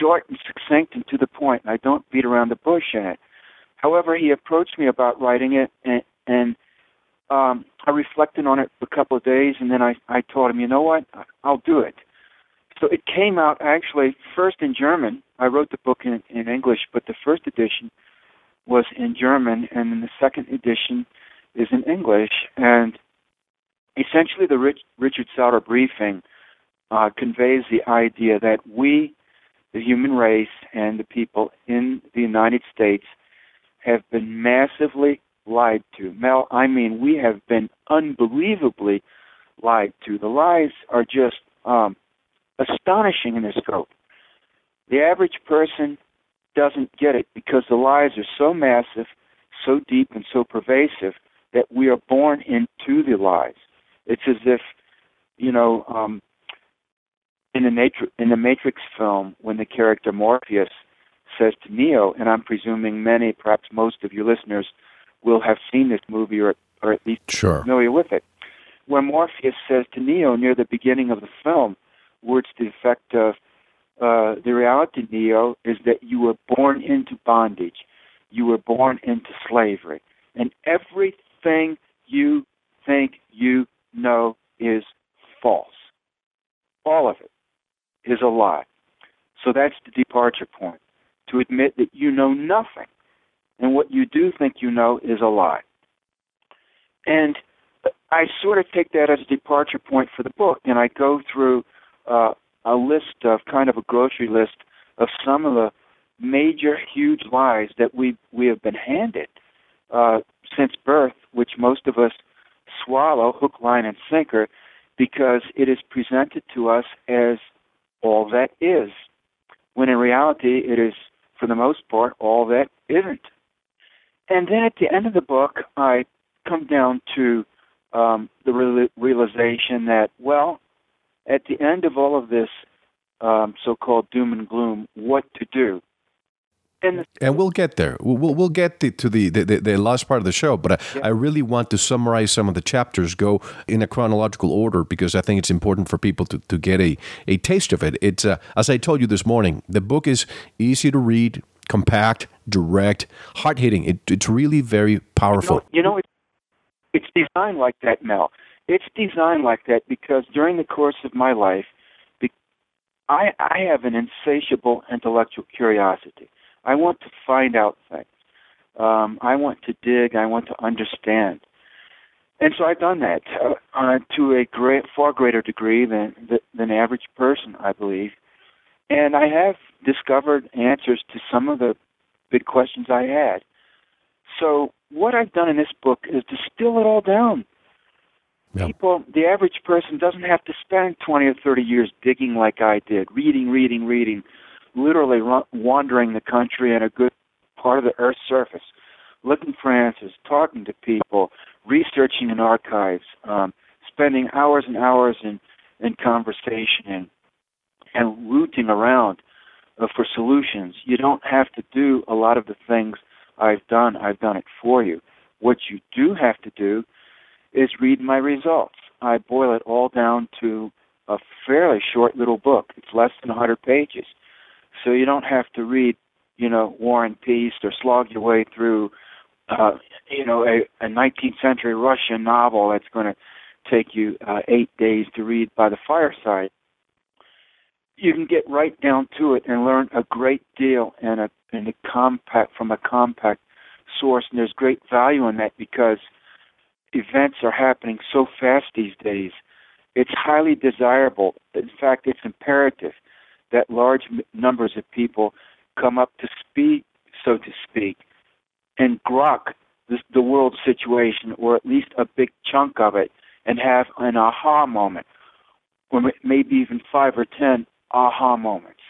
short and succinct and to the point. I don't beat around the bush in it. However, he approached me about writing it, and, and um, I reflected on it for a couple of days, and then I, I told him, you know what, I'll do it. So it came out actually first in German. I wrote the book in, in English, but the first edition was in German, and then the second edition is in English. And essentially, the Rich, Richard Sauder briefing uh, conveys the idea that we the human race and the people in the United States have been massively lied to. Mel, I mean, we have been unbelievably lied to. The lies are just um, astonishing in their scope. The average person doesn't get it because the lies are so massive, so deep, and so pervasive that we are born into the lies. It's as if, you know, um, in the Matrix, in the Matrix film, when the character Morpheus says to Neo, and I'm presuming many, perhaps most of your listeners, will have seen this movie or or at least sure. familiar with it, where Morpheus says to Neo near the beginning of the film, words to the effect of, uh, "The reality, Neo, is that you were born into bondage, you were born into slavery, and everything you think you know is false, all of it is a lie. So that's the departure point to admit that you know nothing. And what you do think you know is a lie. And I sort of take that as a departure point for the book, and I go through uh, a list of kind of a grocery list of some of the major, huge lies that we we have been handed uh, since birth, which most of us swallow hook, line, and sinker, because it is presented to us as all that is, when in reality it is, for the most part, all that isn't. And then at the end of the book, I come down to um, the real- realization that, well, at the end of all of this um, so-called doom and gloom, what to do. And, and we'll get there. We'll, we'll get to, to the, the, the, last part of the show, but I, yeah. I really want to summarize some of the chapters, go in a chronological order, because I think it's important for people to, to get a, a taste of it. It's uh, As I told you this morning, the book is easy to read, compact, direct, hard hitting. It, it's really very powerful. You know, you know it's, it's designed like that, Mel. It's designed like that because during the course of my life, I, I have an insatiable intellectual curiosity. I want to find out things. Um, I want to dig. I want to understand. And so I've done that uh, uh, to a great, far greater degree than than average person, I believe. And I have discovered answers to some of the big questions I had. So what I've done in this book is distill it all down. Yep. People, the average person doesn't have to spend 20 or 30 years digging like I did, reading, reading, reading, literally wandering the country and a good part of the Earth's surface, looking for answers, talking to people, researching in archives, um, spending hours and hours in, in conversation and, and rooting around uh, for solutions. You don't have to do a lot of the things I've done. I've done it for you. What you do have to do is read my results. I boil it all down to a fairly short little book. It's less than 100 pages. So you don't have to read, you know, War and Peace or slog your way through, uh, you know, a, a 19th century Russian novel that's going to take you uh, eight days to read by the fireside. You can get right down to it and learn a great deal in a in a compact from a compact source, and there's great value in that because events are happening so fast these days. It's highly desirable. In fact, it's imperative that large numbers of people come up to speed, so to speak, and grok this, the world situation, or at least a big chunk of it, and have an aha moment, or maybe even five or ten aha moments,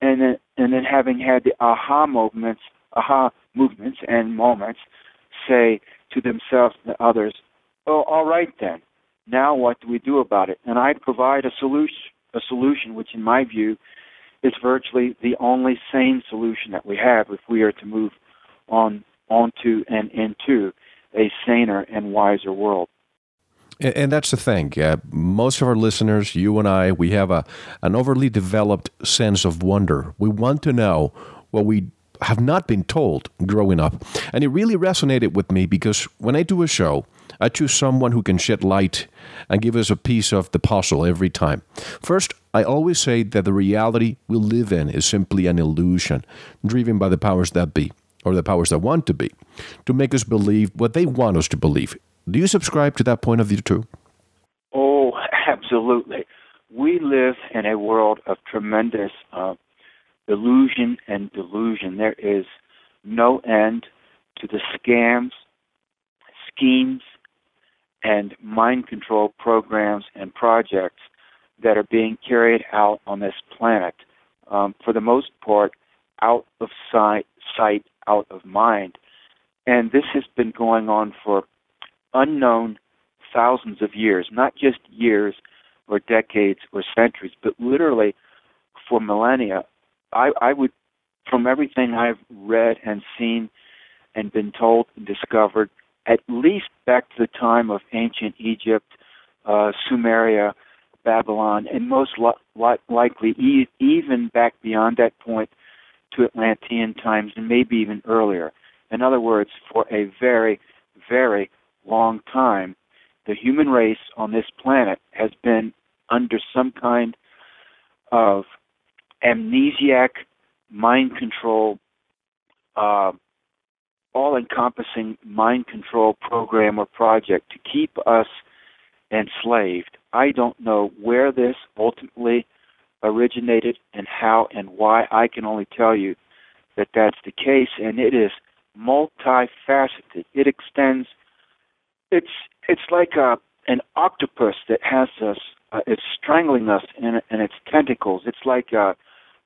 and then and then having had the aha moments, aha movements and moments, say to themselves and to others, "Oh, all right then. Now what do we do about it?" And I provide a solution, a solution which, in my view, is virtually the only sane solution that we have if we are to move on onto and into a saner and wiser world. And, that's the thing. Uh, most of our listeners, you and I, we have a an overly developed sense of wonder. We want to know what we have not been told growing up. And it really resonated with me because when I do a show, I choose someone who can shed light and give us a piece of the puzzle every time. First, I always say that the reality we live in is simply an illusion, driven by the powers that be, or the powers that want to be, to make us believe what they want us to believe. Do you subscribe to that point of view too? Oh, (laughs) absolutely. We live in a world of tremendous uh, illusion and delusion. There is no end to the scams, schemes, and mind control programs and projects that are being carried out on this planet. Um, for the most part, out of sight, sight, out of mind. And this has been going on for unknown thousands of years, not just years or decades or centuries, but literally for millennia. I, I would, from everything I've read and seen and been told and discovered, at least back to the time of ancient Egypt, uh, Sumeria, Babylon, and most li- likely e- even back beyond that point to Atlantean times and maybe even earlier. In other words, for a very, very long time, the human race on this planet has been under some kind of amnesiac mind control uh, all encompassing mind control program or project to keep us enslaved. I don't know where this ultimately originated and how and why, I can only tell you that that's the case, and it is multifaceted. It extends. It's it's like a an octopus that has us. Uh, it's strangling us in, in its tentacles. It's like uh,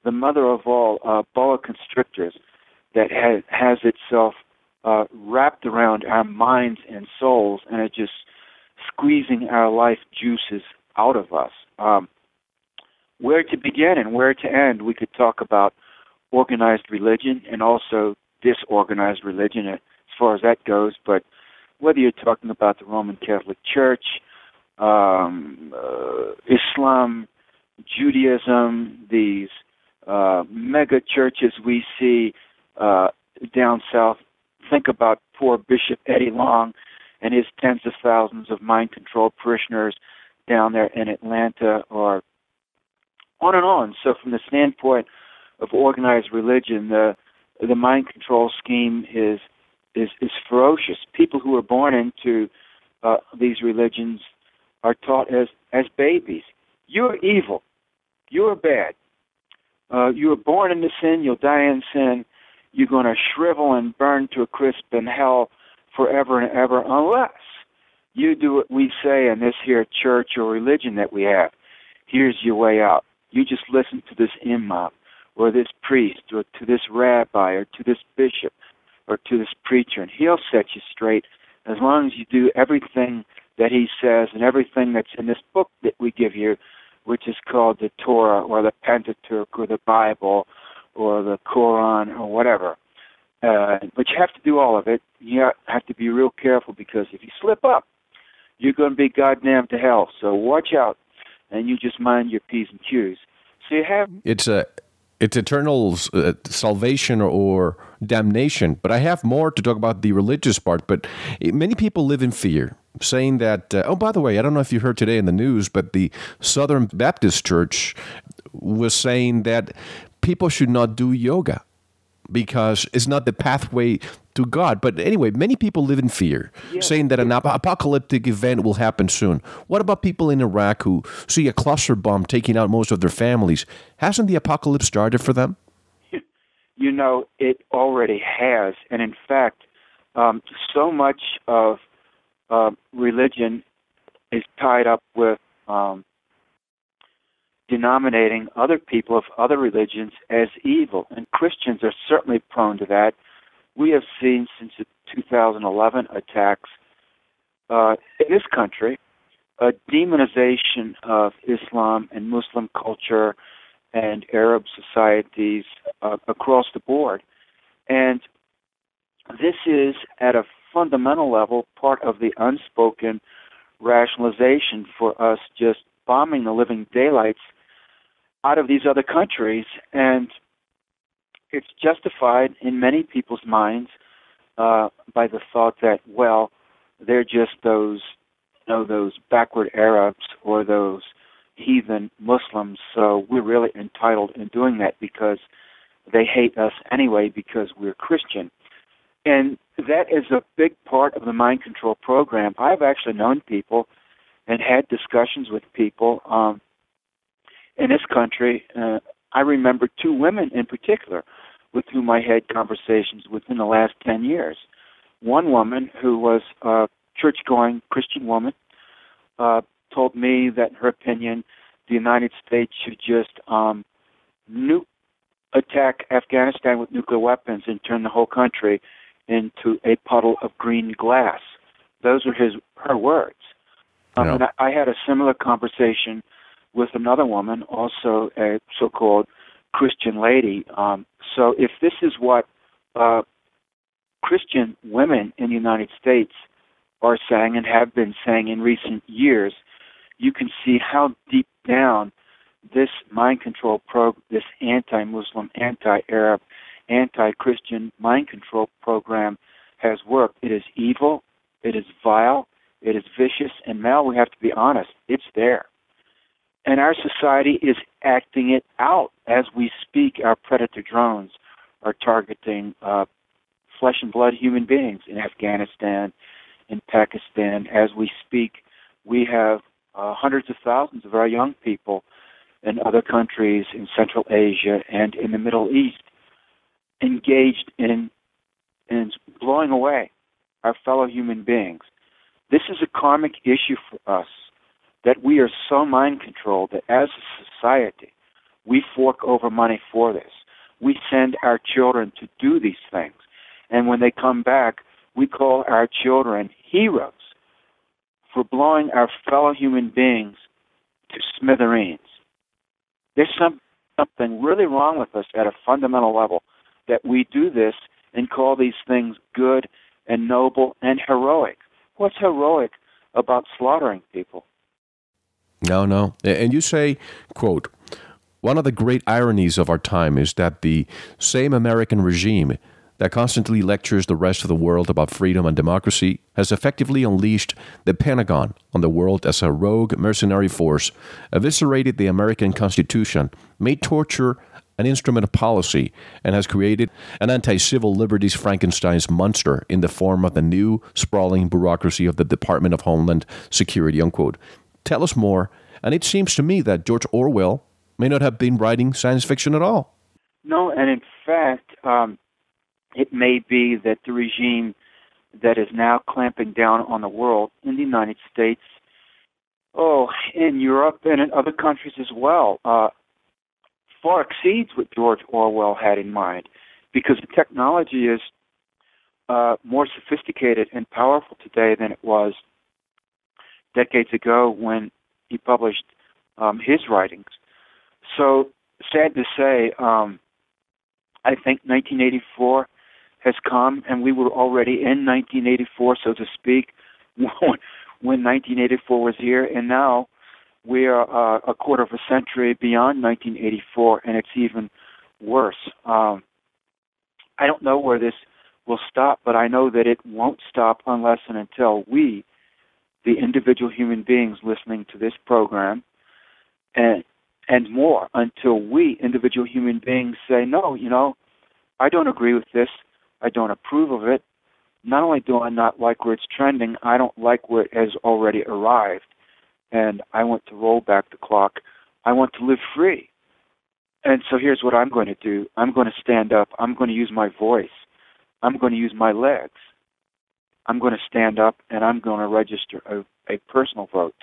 the mother of all uh, boa constrictors that has, has itself uh, wrapped around our minds and souls, and it just squeezing our life juices out of us. Um, where to begin and where to end, we could talk about organized religion and also disorganized religion as far as that goes. But whether you're talking about the Roman Catholic Church, um, uh, Islam, Judaism, these uh, mega churches we see uh, down south, think about poor Bishop Eddie Long and his tens of thousands of mind controlled parishioners down there in Atlanta or on and on. So from the standpoint of organized religion, the the mind control scheme is is is ferocious. People who are born into uh, these religions are taught as as babies. You're evil. You're bad. Uh, you were born into sin. You'll die in sin. You're going to shrivel and burn to a crisp in hell forever and ever, unless you do what we say in this here church or religion that we have. Here's your way out. You just listen to this imam or this priest or to this rabbi or to this bishop or to this preacher and he'll set you straight as long as you do everything that he says and everything that's in this book that we give you which is called the Torah or the Pentateuch or the Bible or the Quran or whatever. Uh, but you have to do all of it. You have to be real careful because if you slip up, you're going to be goddamn to hell. So watch out, and you just mind your p's and q's. So you have it's a it's eternal uh, salvation or damnation. But I have more to talk about the religious part. But many people live in fear, saying that. Uh, oh, by the way, I don't know if you heard today in the news, but the Southern Baptist Church was saying that people should not do yoga because it's not the pathway to God. But anyway, many people live in fear, yes. saying that an ap- apocalyptic event will happen soon. What about people in Iraq who see a cluster bomb taking out most of their families? Hasn't the apocalypse started for them? (laughs) You know, it already has. And in fact, um, so much of uh, religion is tied up with um, denominating other people of other religions as evil. And Christians are certainly prone to that. We have seen since the 2011 attacks uh, in this country a demonization of Islam and Muslim culture and Arab societies uh, across the board. And this is, at a fundamental level, part of the unspoken rationalization for us just bombing the living daylights out of these other countries, and it's justified in many people's minds uh, by the thought that, well, they're just those, you know, those backward Arabs or those heathen Muslims, so we're really entitled in doing that because they hate us anyway because we're Christian. And that is a big part of the mind control program. I've actually known people and had discussions with people um, in this country, uh, I remember two women in particular with whom I had conversations within the last 10 years. One woman who was a church going Christian woman uh, told me that, in her opinion, the United States should just um, nuke, attack Afghanistan with nuclear weapons and turn the whole country into a puddle of green glass. Those are his her words. Um, yeah. And I, I had a similar conversation with another woman, also a so-called Christian lady. Um, so if this is what uh, Christian women in the United States are saying and have been saying in recent years, you can see how deep down this mind control program, this anti-Muslim, anti-Arab, anti-Christian mind control program has worked. It is evil, it is vile, it is vicious, and now we have to be honest, it's there. And our society is acting it out as we speak. Our predator drones are targeting uh, flesh and blood human beings in Afghanistan, in Pakistan. As we speak, we have uh, hundreds of thousands of our young people in other countries in Central Asia and in the Middle East engaged in in blowing away our fellow human beings. This is a karmic issue for us that we are so mind controlled that as a society we fork over money for this. We send our children to do these things. And when they come back, we call our children heroes for blowing our fellow human beings to smithereens. There's some, something really wrong with us at a fundamental level that we do this and call these things good and noble and heroic. What's heroic about slaughtering people? No, no. And you say, quote, one of the great ironies of our time is that the same American regime that constantly lectures the rest of the world about freedom and democracy has effectively unleashed the Pentagon on the world as a rogue mercenary force, eviscerated the American Constitution, made torture an instrument of policy, and has created an anti civil liberties Frankenstein's monster in the form of the new sprawling bureaucracy of the Department of Homeland Security. Unquote. Tell us more. And it seems to me that George Orwell may not have been writing science fiction at all. No, and in fact, um, it may be that the regime that is now clamping down on the world in the United States, oh, in Europe and in other countries as well, uh, far exceeds what George Orwell had in mind, because the technology is uh, more sophisticated and powerful today than it was decades ago when he published um, his writings. So, sad to say, um, I think 1984 has come, and we were already in 1984, so to speak, (laughs) when 1984 was here, and now we are uh, a quarter of a century beyond 1984, and it's even worse. Um, I don't know where this will stop, but I know that it won't stop unless and until we, the individual human beings listening to this program, and and more, until we, individual human beings, say, no, you know, I don't agree with this. I don't approve of it. Not only do I not like where it's trending, I don't like where it has already arrived. And I want to roll back the clock. I want to live free. And so here's what I'm going to do I'm going to stand up. I'm going to use my voice. I'm going to use my legs. I'm going to stand up and I'm going to register a, a personal vote.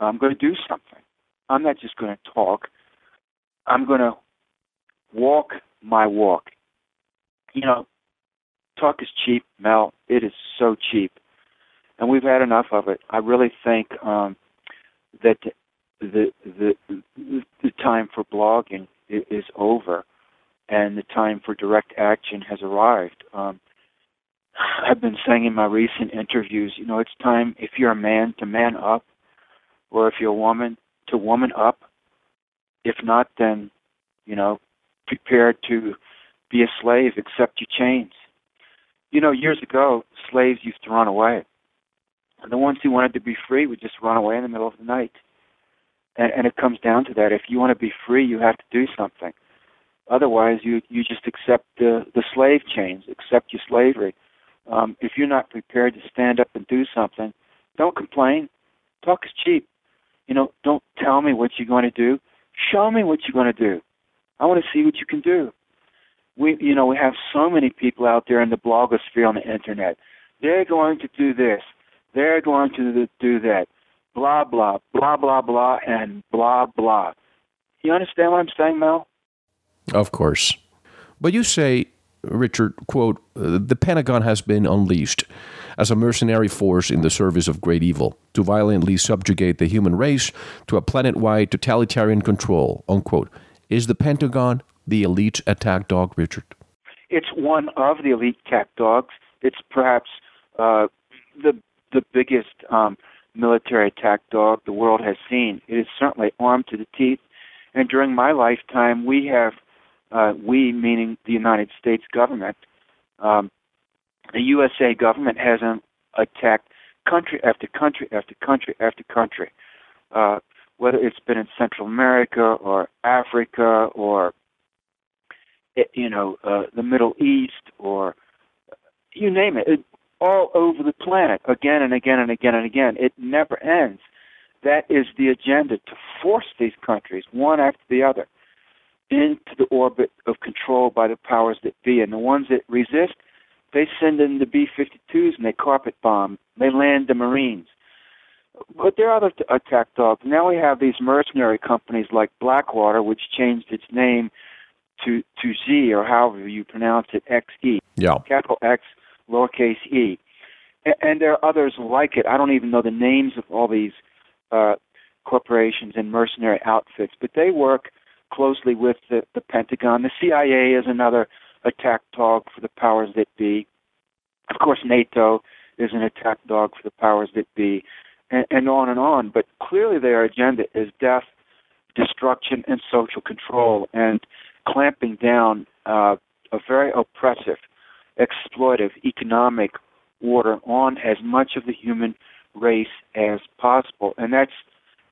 I'm going to do something. I'm not just going to talk. I'm going to walk my walk. You know, talk is cheap, Mel. It is so cheap, and we've had enough of it. I really think um, that the, the the time for blogging is over, and the time for direct action has arrived. Um, I've been saying in my recent interviews, you know, it's time if you're a man to man up, or if you're a woman to woman up. If not, then you know, prepare to be a slave, accept your chains. You know, years ago, slaves used to run away. And the ones who wanted to be free would just run away in the middle of the night. And, and it comes down to that. If you want to be free, you have to do something. Otherwise, you you just accept the the slave chains, accept your slavery. Um, if you're not prepared to stand up and do something, don't complain. Talk is cheap. You know, don't tell me what you're going to do. Show me what you're going to do. I want to see what you can do we you know we have so many people out there in the blogosphere on the internet. They're going to do this. They're going to do that. Blah blah blah blah blah and blah blah. You understand what I'm saying, Mel? Of course. But you say, Richard, quote, the Pentagon has been unleashed as a mercenary force in the service of great evil to violently subjugate the human race to a planet wide totalitarian control, unquote. Is the Pentagon the elite attack dog, Richard? It's one of the elite attack dogs. It's perhaps uh, the the biggest um, military attack dog the world has seen. It is certainly armed to the teeth. And during my lifetime, we have, uh, we meaning the United States government, um, the USA government has um, attacked country after country after country after country, uh, whether it's been in Central America or Africa or you know, uh, the Middle East or you name it, all over the planet, again and again and again and again. It never ends. that is the agenda to force these countries, one after the other, into the orbit of control by the powers that be. And the ones that resist, they send in the B 52s and they carpet bomb. They land the Marines. But there are other t- attack dogs. Now we have these mercenary companies like Blackwater, which changed its name to to Z or however you pronounce it, XE. Yeah. Capital X, lowercase e. And, and there are others like it. I don't even know the names of all these uh, corporations and mercenary outfits, but they work closely with the, the Pentagon. The CIA is another attack dog for the powers that be. Of course, NATO is an attack dog for the powers that be, and, and on and on. But clearly, their agenda is death, destruction, and social control, and clamping down uh, a very oppressive, exploitive economic order on as much of the human race as possible. And that's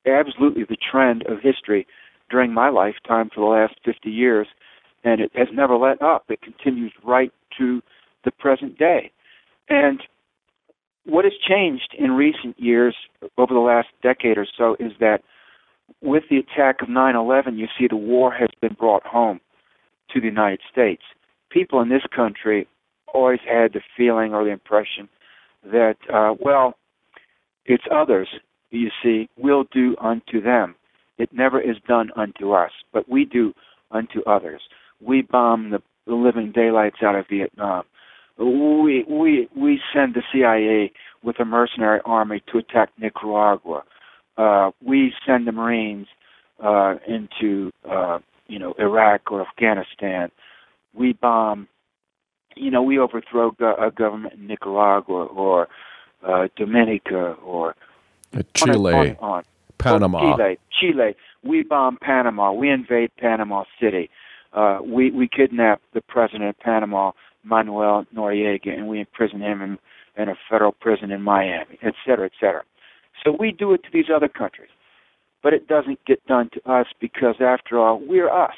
absolutely the trend of history during my lifetime for the last 50 years. And it has never let up. It continues right to the present day. And what has changed in recent years, over the last decade or so, is that with the attack of 9 11, you see the war has been brought home to the United States. People in this country always had the feeling or the impression that, uh, well, it's others, you see, will do unto them. It never is done unto us, but we do unto others. We bomb the, the living daylights out of Vietnam. We we we send the CIA with a mercenary army to attack Nicaragua. Uh, we send the Marines uh, into uh, you know Iraq or Afghanistan. We bomb. You know, we overthrow go- a government in Nicaragua or uh, Dominica or Chile, on on, on. Panama. Chile, Chile. We bomb Panama. We invade Panama City. Uh, we we kidnap the president of Panama, Manuel Noriega, and we imprison him in, in a federal prison in Miami, et cetera, et cetera. So we do it to these other countries, but it doesn't get done to us because, after all, we're us.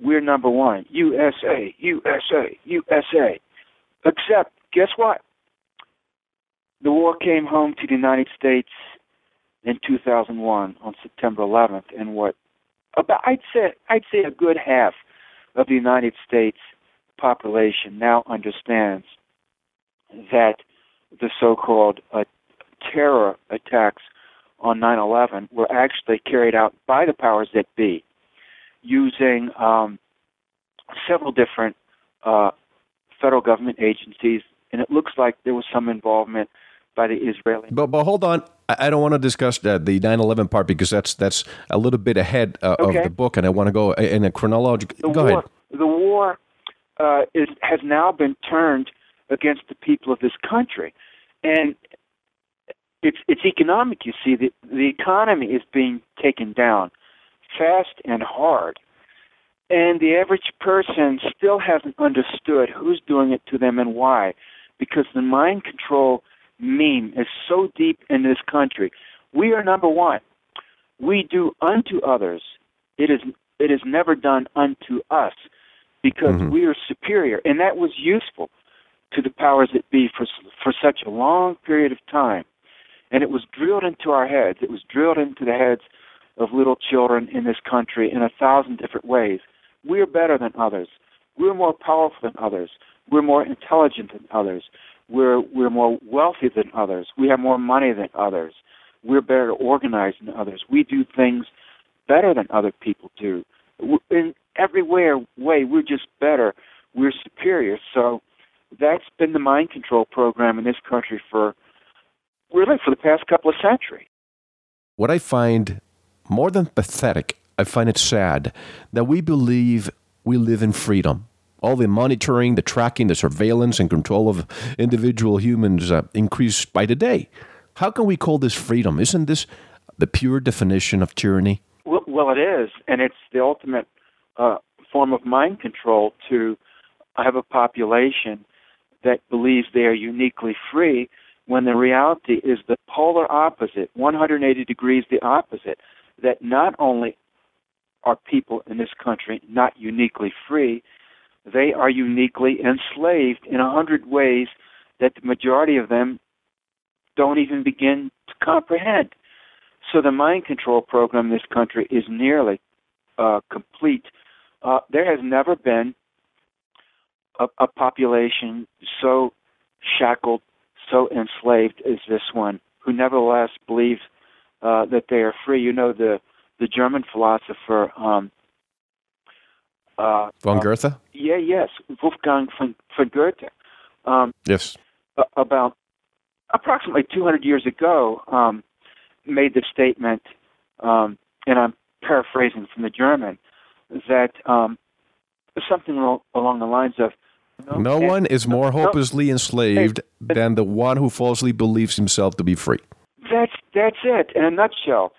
We're number one. USA, USA, USA. Except, guess what? The war came home to the United States in 2001 on September 11th, and what about I'd say I'd say a good half of the United States population now understands that the so-called uh, terror attacks on 9/11 were actually carried out by the powers that be, using um, several different uh, federal government agencies, and it looks like there was some involvement by the Israeli. But but hold on, I don't want to discuss the, the 9/11 part because that's that's a little bit ahead uh, Okay. of the book, and I want to go in a chronological. The Go war, ahead. The war uh, is, has now been turned against the people of this country, and it's it's economic. You see, the the economy is being taken down fast and hard, and the average person still hasn't understood who's doing it to them and why, because the mind control meme is so deep in this country. We are number one. We do unto others. It is it is never done unto us because Mhm. we are superior, and that was useful to the powers that be for for such a long period of time, and it was drilled into our heads. It was drilled into the heads of little children in this country in a thousand different ways. We're better than others. We're more powerful than others. We're more intelligent than others. We're we're more wealthy than others. We have more money than others. We're better organized than others. We do things better than other people do. In every way, way we're just better. We're superior. So that's been the mind control program in this country for really for the past couple of centuries. What I find more than pathetic, I find it sad that we believe we live in freedom. All the monitoring, the tracking, the surveillance, and control of individual humans uh, increase by the day. How can we call this freedom? Isn't this the pure definition of tyranny? Well, well, it is, and it's the ultimate uh, form of mind control to have a population that believes they are uniquely free when the reality is the polar opposite, 180 degrees the opposite, that not only are people in this country not uniquely free, they are uniquely enslaved in a hundred ways that the majority of them don't even begin to comprehend. So the mind control program in this country is nearly uh, complete. Uh, there has never been a, a population so shackled, so enslaved as this one, who nevertheless believes uh, that they are free. You know the the German philosopher um, uh, von uh, Goethe. yeah, yes, Wolfgang von, von Goethe. Um, Yes. about approximately 200 years ago, um, made the statement, um, and I'm paraphrasing from the German, that um, something al- along the lines of No one is more hopelessly enslaved than the one who falsely believes himself to be free. That's it in a nutshell.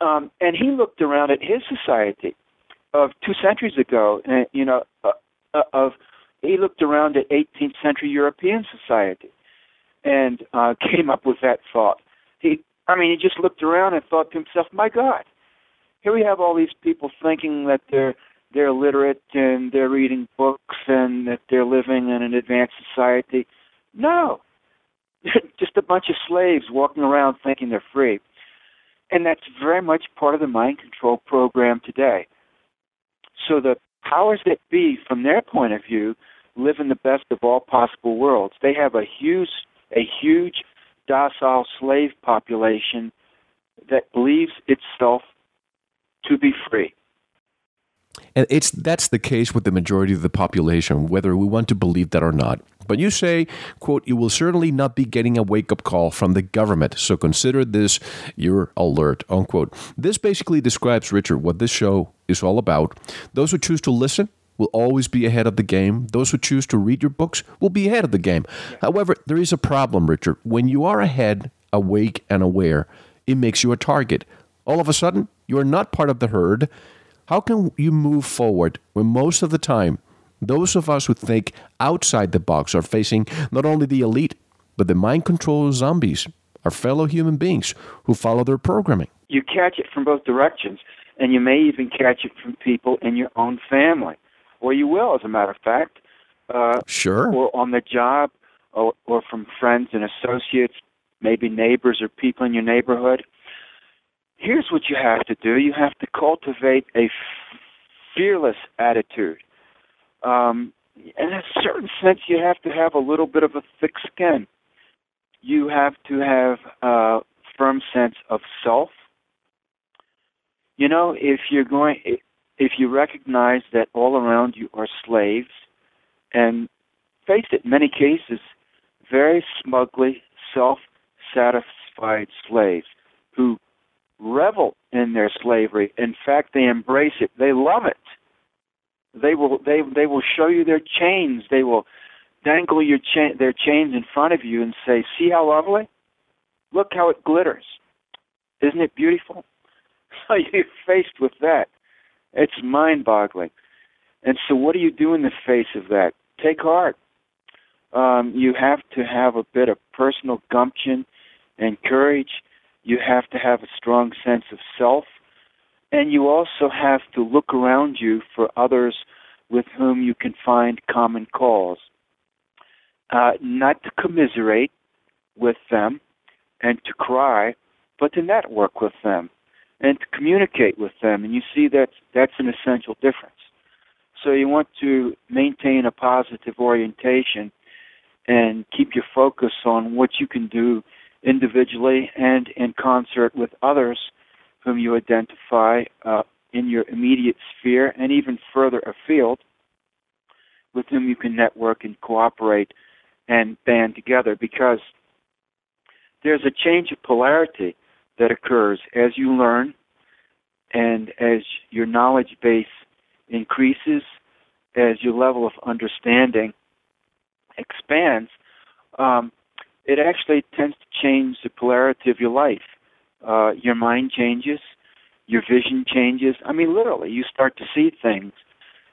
Um, and he looked around at his society of two centuries ago, and you know, uh, uh, of he looked around at 18th century European society, and uh, (laughs) came up with that thought. He, I mean, he just looked around and thought to himself, "My God, here we have all these people thinking that they're they're literate and they're reading books and that they're living in an advanced society. No, (laughs) just a bunch of slaves walking around thinking they're free. And that's very much part of the mind control program today. So the powers that be, from their point of view, live in the best of all possible worlds. They have a huge, a huge docile slave population that believes itself to be free. And it's that's the case with the majority of the population, whether we want to believe that or not. But you say, quote, you will certainly not be getting a wake-up call from the government, so consider this your alert, unquote. This basically describes, Richard, what this show is all about. Those who choose to listen will always be ahead of the game. Those who choose to read your books will be ahead of the game. However, there is a problem, Richard. When you are ahead, awake, and aware, it makes you a target. All of a sudden, you are not part of the herd. How can you move forward when most of the time those of us who think outside the box are facing not only the elite, but the mind control zombies, our fellow human beings who follow their programming? You catch it from both directions, and you may even catch it from people in your own family, or you will, as a matter of fact. Uh, Sure. Or on the job, or, or from friends and associates, maybe neighbors or people in your neighborhood. Here's what you have to do you have to cultivate a fearless attitude. Um, in a certain sense, you have to have a little bit of a thick skin. You have to have a firm sense of self. You know, if you're going, if you recognize that all around you are slaves, and face it, in many cases, very smugly self-satisfied slaves who revel in their slavery. In fact, they embrace it. They love it. They will they they will show you their chains. They will dangle your cha- their chains in front of you and say, "See how lovely? Look how it glitters. Isn't it beautiful?" (laughs) So you're faced with that. It's mind-boggling. And so, what do you do in the face of that? Take heart. Um, you have to have a bit of personal gumption and courage. You have to have a strong sense of self. And you also have to look around you for others with whom you can find common cause. Uh, not to commiserate with them and to cry, but to network with them and to communicate with them. And you see that that's an essential difference. So you want to maintain a positive orientation and keep your focus on what you can do individually and in concert with others whom you identify uh, in your immediate sphere and even further afield with whom you can network and cooperate and band together because there's a change of polarity that occurs as you learn and as your knowledge base increases, as your level of understanding expands, um, it actually tends to change the polarity of your life. Uh, your mind changes, your vision changes. I mean, literally, you start to see things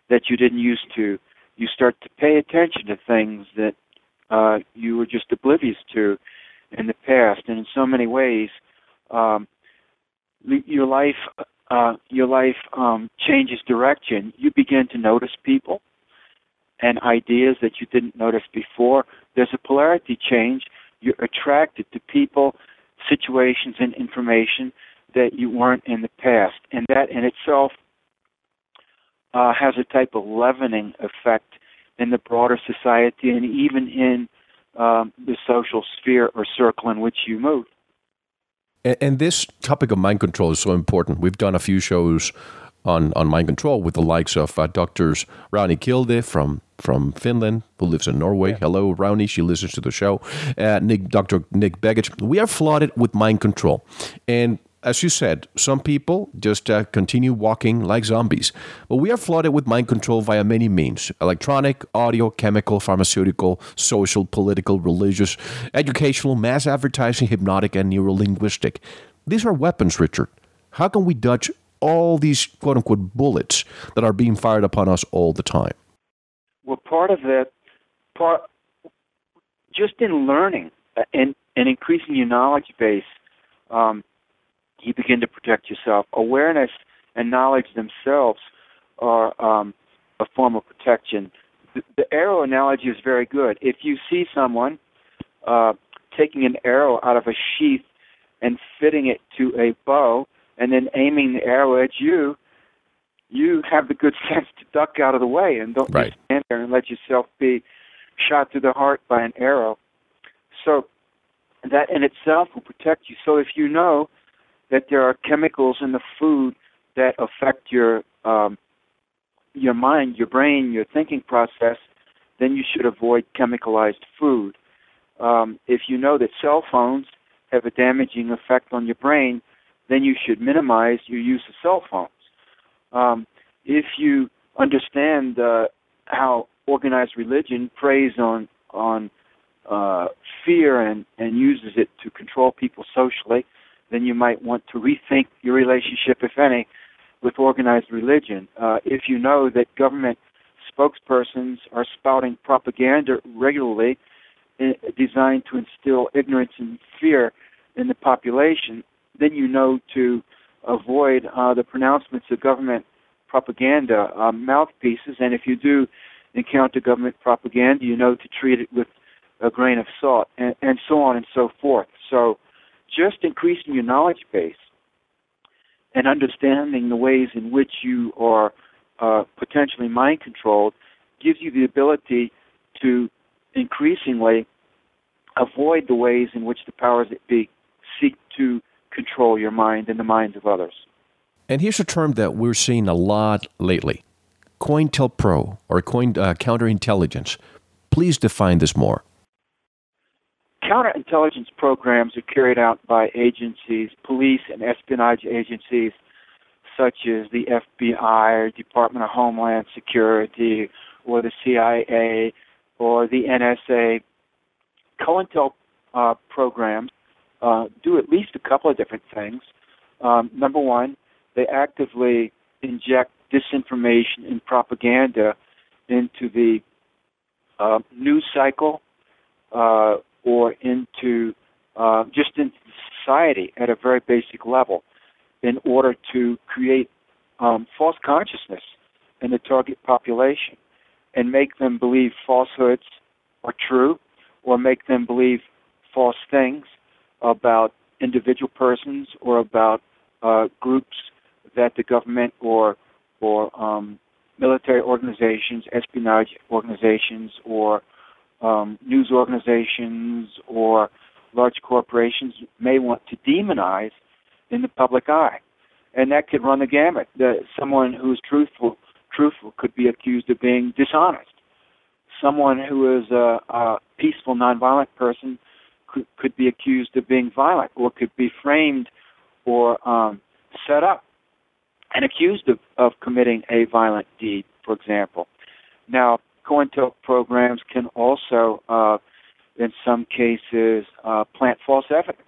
that you didn't used to. You start to pay attention to things that uh, you were just oblivious to in the past. And in so many ways, um, your life uh, your life um, changes direction. You begin to notice people and ideas that you didn't notice before. There's a polarity change. You're attracted to people, situations, and information that you weren't in the past, and that in itself uh, has a type of leavening effect in the broader society and even in um, the social sphere or circle in which you move. And, and this topic of mind control is so important. We've done a few shows on, on mind control with the likes of uh, doctors Rauni Kilde from from Finland, who lives in Norway. Yeah. Hello, Rauni. She listens to the show. Uh, Nick, Dr. Nick Begich. We are flooded with mind control. And as you said, some people just uh, continue walking like zombies. But we are flooded with mind control via many means electronic, audio, chemical, pharmaceutical, social, political, religious, educational, mass advertising, hypnotic, and neurolinguistic. These are weapons, Richard. How can we dodge all these quote unquote bullets that are being fired upon us all the time? Well, part of that, part just in learning uh, and, and increasing your knowledge base, um, you begin to protect yourself. Awareness and knowledge themselves are um, a form of protection. The, the, arrow analogy is very good. If you see someone uh, taking an arrow out of a sheath and fitting it to a bow, and then aiming the arrow at you, you have the good (laughs) sense to duck out of the way and don't right. stand there and let yourself be shot through the heart by an arrow. So that in itself will protect you. So if you know that there are chemicals in the food that affect your um, your mind, your brain, your thinking process, then you should avoid chemicalized food. Um, if you know that cell phones have a damaging effect on your brain, then you should minimize your use of cell phones. Um, if you understand uh, how organized religion preys on on uh, fear and, and uses it to control people socially, then you might want to rethink your relationship, if any, with organized religion. Uh, if you know that government spokespersons are spouting propaganda regularly eh, designed to instill ignorance and fear in the population, then you know to avoid uh, the pronouncements of government propaganda uh, mouthpieces. And if you do encounter government propaganda, you know to treat it with a grain of salt, and, and so on and so forth. So just increasing your knowledge base and understanding the ways in which you are uh, potentially mind controlled gives you the ability to increasingly avoid the ways in which the powers that be seek to control your mind and the minds of others. And here's a term that we're seeing a lot lately COINTELPRO or coin, uh, counterintelligence. Please define this more counterintelligence programs are carried out by agencies, police and espionage agencies such as the FBI or Department of Homeland Security or the CIA or the NSA. COINTEL uh, programs uh, do at least a couple of different things. Um, number one, they actively inject disinformation and propaganda into the uh, news cycle, uh, or into uh, just into society at a very basic level in order to create um, false consciousness in the target population and make them believe falsehoods are true or make them believe false things about individual persons or about uh, groups that the government or or um, military organizations, espionage organizations, or um, news organizations or large corporations may want to demonize in the public eye, and that could run the gamut. The, someone who is truthful, truthful, could be accused of being dishonest. Someone who is a, a peaceful, nonviolent person could, could be accused of being violent, or could be framed or um, set up and accused of, of committing a violent deed, for example. Now, COINTEL programs can also, uh, in some cases, uh, plant false evidence.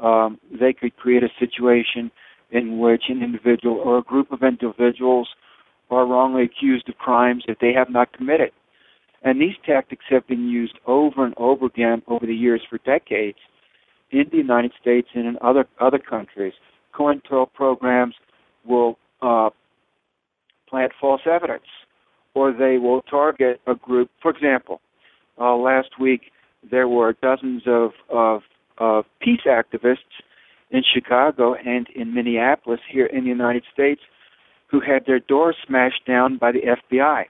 Um, they could create a situation in which an individual or a group of individuals are wrongly accused of crimes that they have not committed. And these tactics have been used over and over again over the years for decades in the United States and in other other countries. COINTEL programs will uh, plant false evidence or they will target a group. For example, uh, last week there were dozens of, of, of peace activists in Chicago and in Minneapolis here in the United States who had their doors smashed down by the FBI.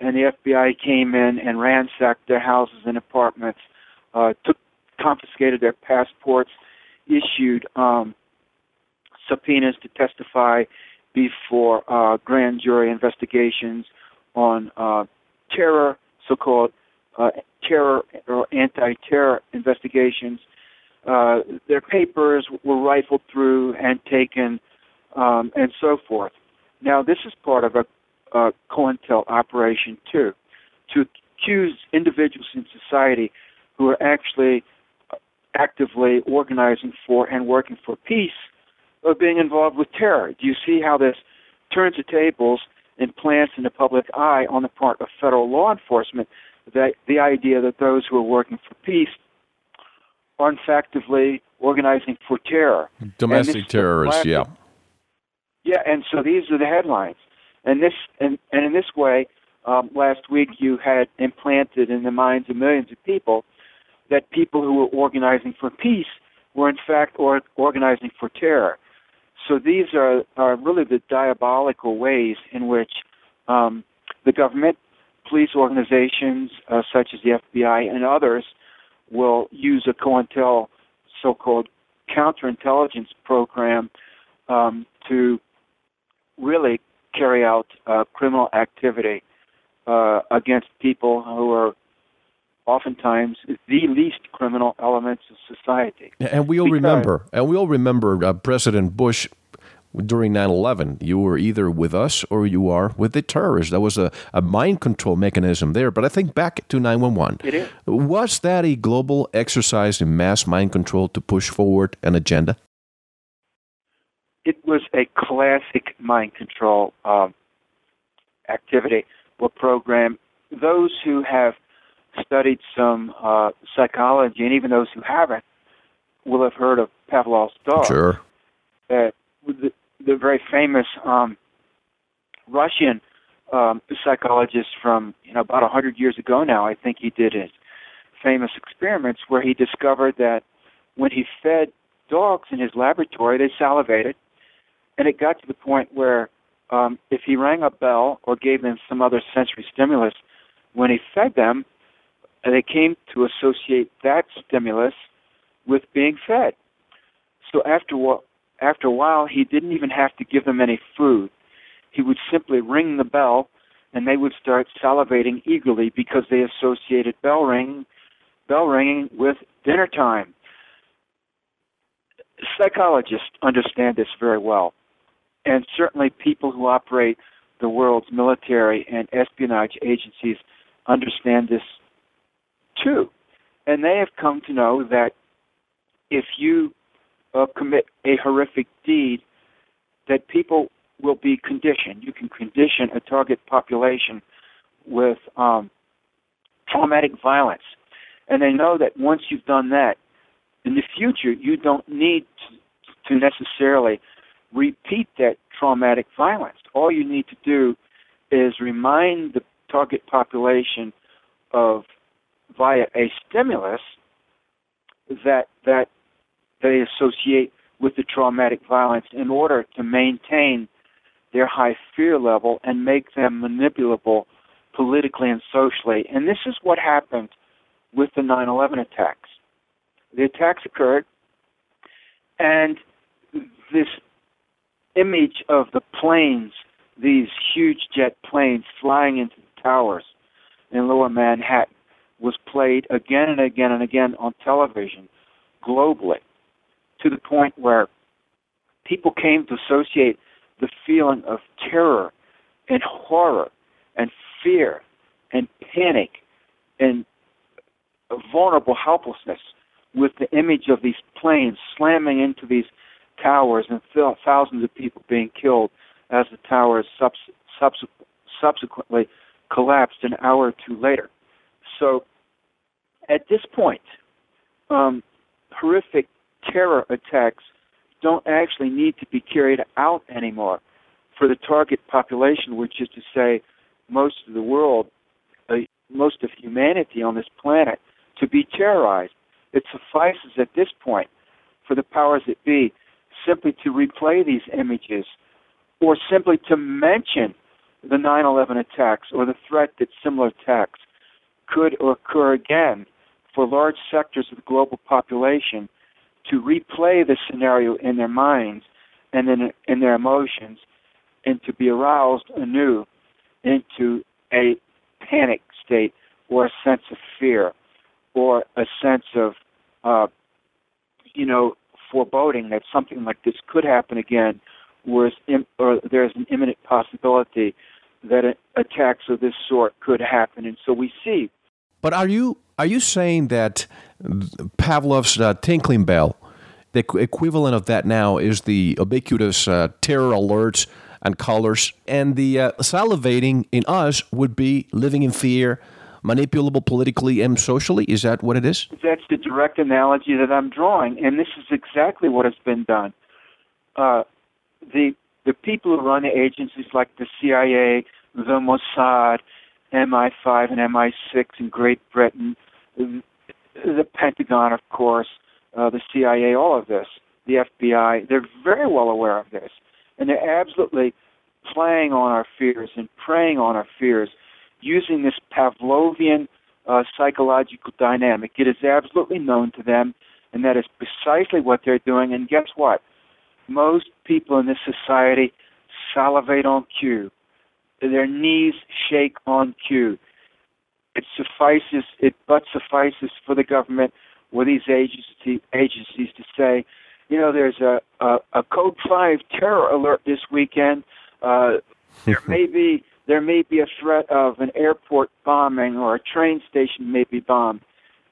And the FBI came in and ransacked their houses and apartments, uh, took confiscated their passports, issued um, subpoenas to testify before uh, grand jury investigations on uh, terror, so-called uh, terror or anti-terror investigations. Uh, their papers were rifled through and taken, um, and so forth. Now, this is part of a, a COINTEL operation too, to accuse individuals in society who are actually actively organizing for and working for peace of being involved with terror. Do you see how this turns the tables and plants in the public eye on the part of federal law enforcement that the idea that those who are working for peace are effectively organizing for terror. Domestic terrorists, yeah. Yeah, and so these are the headlines. And this and, and in this way, um, last week you had implanted in the minds of millions of people that people who were organizing for peace were in fact or, organizing for terror. So these are, are really the diabolical ways in which um, the government, police organizations uh, such as the FBI and others will use a COINTEL so-called counterintelligence program um, to really carry out uh, criminal activity uh, against people who are oftentimes the least criminal elements of society. And we all because, remember, and we all remember uh, President Bush during 9-11 you were either with us or you are with the terrorists that was a, a mind control mechanism there but i think back to 911 it is. was that a global exercise in mass mind control to push forward an agenda it was a classic mind control um, activity or program those who have studied some uh, psychology, and even those who haven't will have heard of Pavlov's dog. Sure. Uh, the, the very famous um, Russian um, psychologist from you know about a hundred years ago now. I think he did his famous experiments where he discovered that when he fed dogs in his laboratory, they salivated, and it got to the point where um, if he rang a bell or gave them some other sensory stimulus, when he fed them, they came to associate that stimulus with being fed. So after after a while, he didn't even have to give them any food. He would simply ring the bell, and they would start salivating eagerly because they associated bell ringing, bell ringing with dinner time. Psychologists understand this very well, and certainly people who operate the world's military and espionage agencies understand this too. And they have come to know that if you uh, commit a horrific deed, that people will be conditioned. You can condition a target population with um, traumatic violence. And they know that once you've done that, in the future, you don't need to, to necessarily repeat that traumatic violence. All you need to do is remind the target population of via a stimulus that that they associate with the traumatic violence in order to maintain their high fear level and make them manipulable politically and socially. And this is what happened with the 9 11 attacks. The attacks occurred, and this image of the planes, these huge jet planes flying into the towers in lower Manhattan, was played again and again and again on television globally to the point where people came to associate the feeling of terror and horror and fear and panic and vulnerable helplessness with the image of these planes slamming into these towers and thousands of people being killed as the towers subs- subsequently collapsed an hour or two later. So at this point, um, horrific terror attacks don't actually need to be carried out anymore for the target population, which is to say, most of the world, uh, most of humanity on this planet, to be terrorized. It suffices at this point for the powers that be simply to replay these images or simply to mention the 9 11 attacks or the threat that similar attacks could occur again for large sectors of the global population to replay the scenario in their minds and in, in their emotions and to be aroused anew into a panic state or a sense of fear or a sense of, uh, you know, foreboding that something like this could happen again, whereas Im- or there's an imminent possibility that attacks of this sort could happen. And so we see. But are you are you saying that Pavlov's uh, tinkling bell, the equivalent of that now, is the ubiquitous uh, terror alerts and colors, and the uh, salivating in us would be living in fear, manipulable politically and socially? Is that what it is? That's the direct analogy that I'm drawing, and this is exactly what has been done. Uh, the the people who run the agencies like the CIA, the Mossad, MI5 and MI6 in Great Britain, the Pentagon, of course, uh, the CIA, all of this, the FBI, they're very well aware of this. And they're absolutely playing on our fears and preying on our fears using this Pavlovian uh, psychological dynamic. It is absolutely known to them, and that is precisely what they're doing. And guess what? Most people in this society salivate on cue. Their knees shake on cue. It suffices, it but suffices for the government or these agency, agencies to say, you know, there's a, a, a Code 5 terror alert this weekend. Uh, there (laughs) may be there may be a threat of an airport bombing or a train station may be bombed.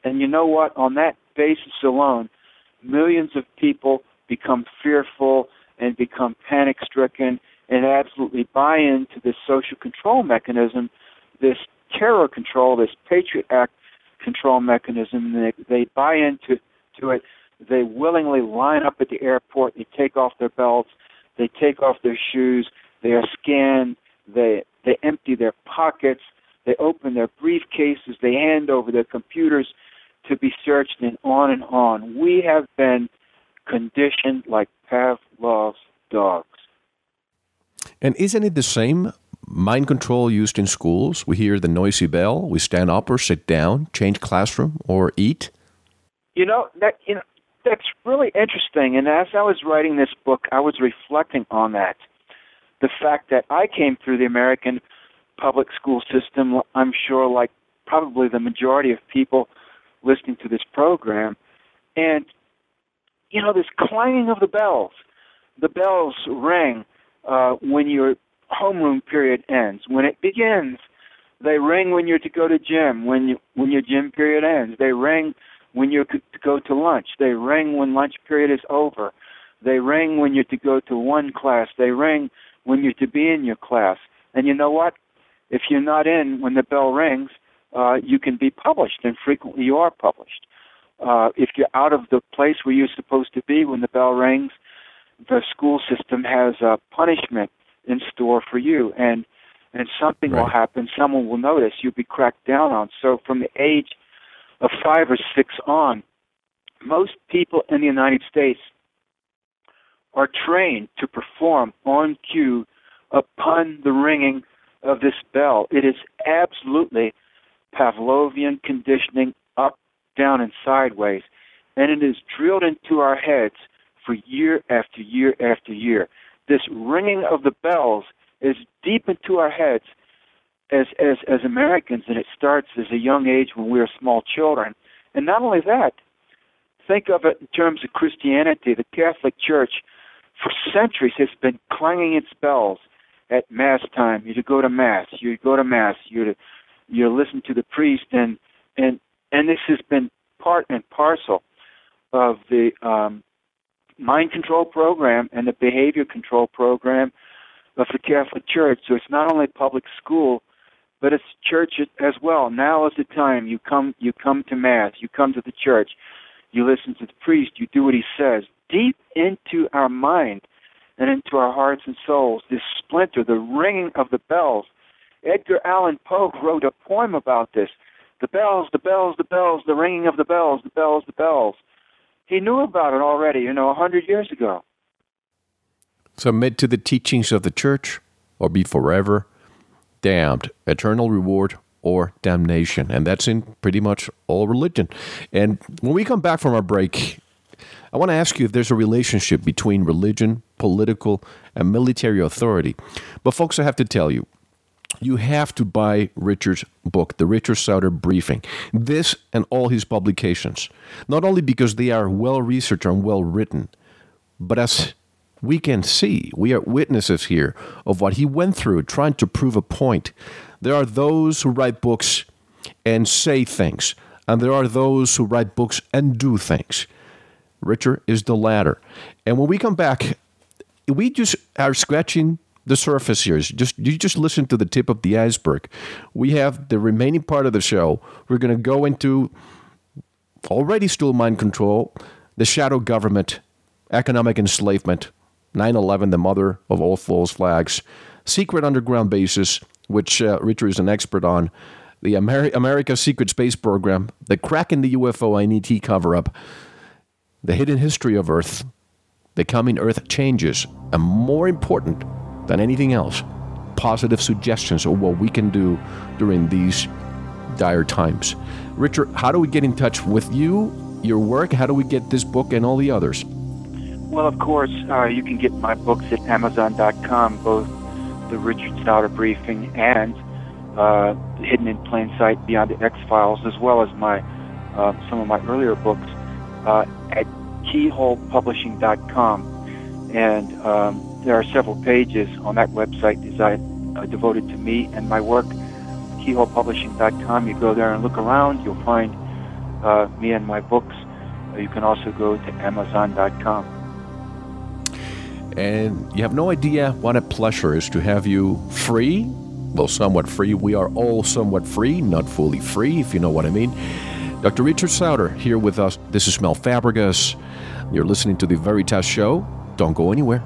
And you know what? On that basis alone, millions of people become fearful and become panic stricken and absolutely buy into this social control mechanism, this terror control, this Patriot Act control mechanism. They, they buy into to it. They willingly line up at the airport. They take off their belts. They take off their shoes. They are scanned. They they empty their pockets. They open their briefcases. They hand over their computers to be searched, and on and on. We have been conditioned like Pavlov's dogs. And isn't it the same mind control used in schools? We hear the noisy bell, we stand up or sit down, change classroom, or eat. You know that you know that's really interesting. And as I was writing this book, I was reflecting on that. The fact that I came through the American public school system, I'm sure, like probably the majority of people listening to this program, and you know this clanging of the bells. The bells ring uh, when your homeroom period ends. When it begins, they ring when you're to go to gym. When you, when your gym period ends, they ring when you're to go to lunch. They ring when lunch period is over. They ring when you're to go to one class. They ring when you're to be in your class. And you know what? If you're not in when the bell rings, uh, you can be published, and frequently you are published. Uh, if you're out of the place where you're supposed to be when the bell rings, the school system has a punishment in store for you and and something right. will happen someone will notice you'll be cracked down on so from the age of 5 or 6 on most people in the United States are trained to perform on cue upon the ringing of this bell it is absolutely Pavlovian conditioning up down and sideways and it is drilled into our heads for year after year after year. This ringing of the bells is deep into our heads as as as Americans, and it starts as a young age when we are small children. And not only that, think of it in terms of Christianity. The Catholic Church, for centuries, has been clanging its bells at Mass time. You go to Mass, you go to Mass, you you listen to the priest, and and and this has been part and parcel of the um, mind control program and the behavior control program of the Catholic Church. So it's not only public school, but it's church as well. Now is the time you come you come to mass, you come to the church, you listen to the priest, you do what he says. Deep into our mind and into our hearts and souls, this splinter, the ringing of the bells. Edgar Allan Poe wrote a poem about this. The bells, the bells, the bells, the ringing of the bells, the bells, the bells he knew about it already, you know, a hundred years ago. Submit to the teachings of the church, or be forever damned, eternal reward or damnation. And that's in pretty much all religion. And when we come back from our break, I want to ask you if there's a relationship between religion, political, and military authority. But, folks, I have to tell you, you have to buy Richard's book, The Richard Sauder Briefing. This and all his publications. Not only because they are well researched and well written, but as we can see, we are witnesses here of what he went through trying to prove a point. There are those who write books and say things, and there are those who write books and do things. Richard is the latter. And when we come back, we just are scratching the surface here. Just you just listen to the tip of the iceberg. We have the remaining part of the show. We're going to go into already still mind control, the shadow government, economic enslavement, 9/11, the mother of all false flags, secret underground bases, which uh, Richard is an expert on, the Ameri- America's secret space program, the crack in the UFO NET cover-up, the hidden history of Earth, the coming Earth changes, and more important than anything else, positive suggestions of what we can do during these dire times. Richard, how do we get in touch with you, your work? How do we get this book and all the others? Well, of course, uh, you can get my books at Amazon.com, both the Richard Sauder Briefing and uh, Hidden in Plain Sight Beyond the X Files, as well as my uh, some of my earlier books uh, at KeyholePublishing.com. And um, there are several pages on that website designed, uh, devoted to me and my work. KeyholePublishing.com. You go there and look around. You'll find uh, me and my books. Uh, you can also go to Amazon.com. And you have no idea what a pleasure is to have you free. Well, somewhat free. We are all somewhat free, not fully free, if you know what I mean. Dr. Richard Sauder here with us. This is Mel Fabregas. You're listening to the Veritas Show. Don't go anywhere.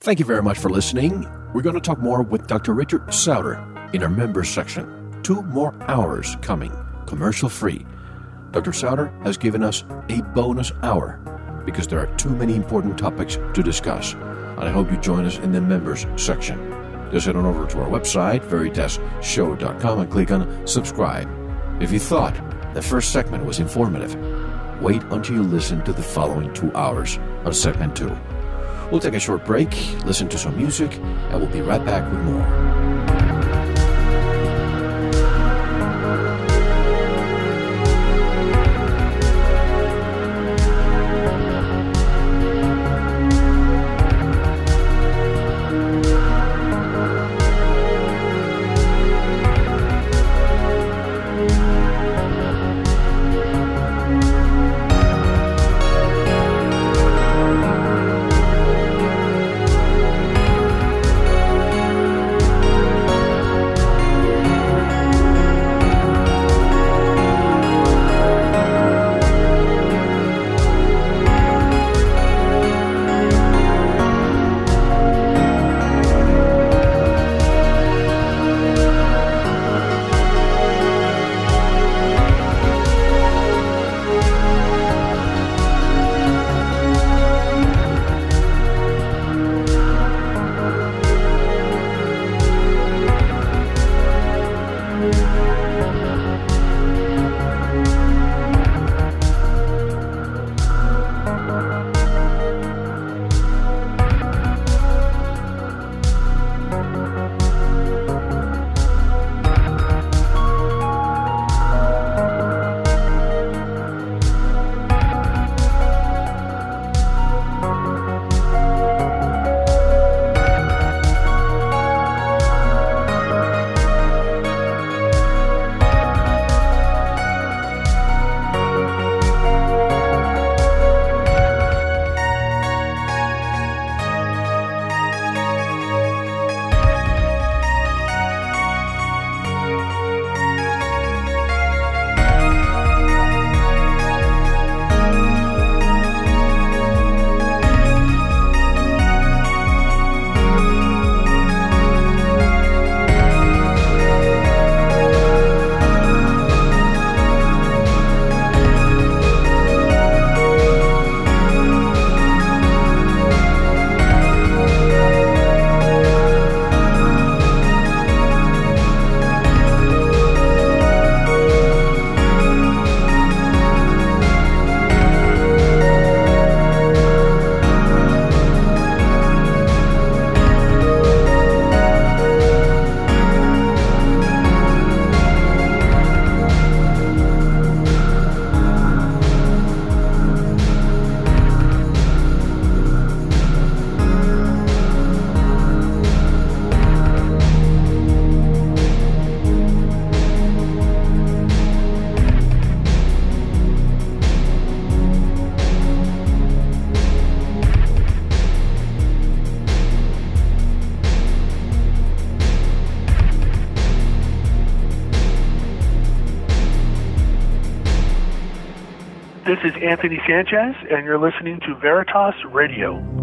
Thank you very much for listening. We're going to talk more with Dr. Richard Sauder in our members section. Two more hours coming, commercial free. Dr. Sauder has given us a bonus hour because there are too many important topics to discuss. And I hope you join us in the members section. Just head on over to our website, veritasshow.com, and click on subscribe. If you thought the first segment was informative, wait until you listen to the following two hours on segment two. We'll take a short break, listen to some music, and we'll be right back with more. Anthony Sanchez, and you're listening to Veritas Radio.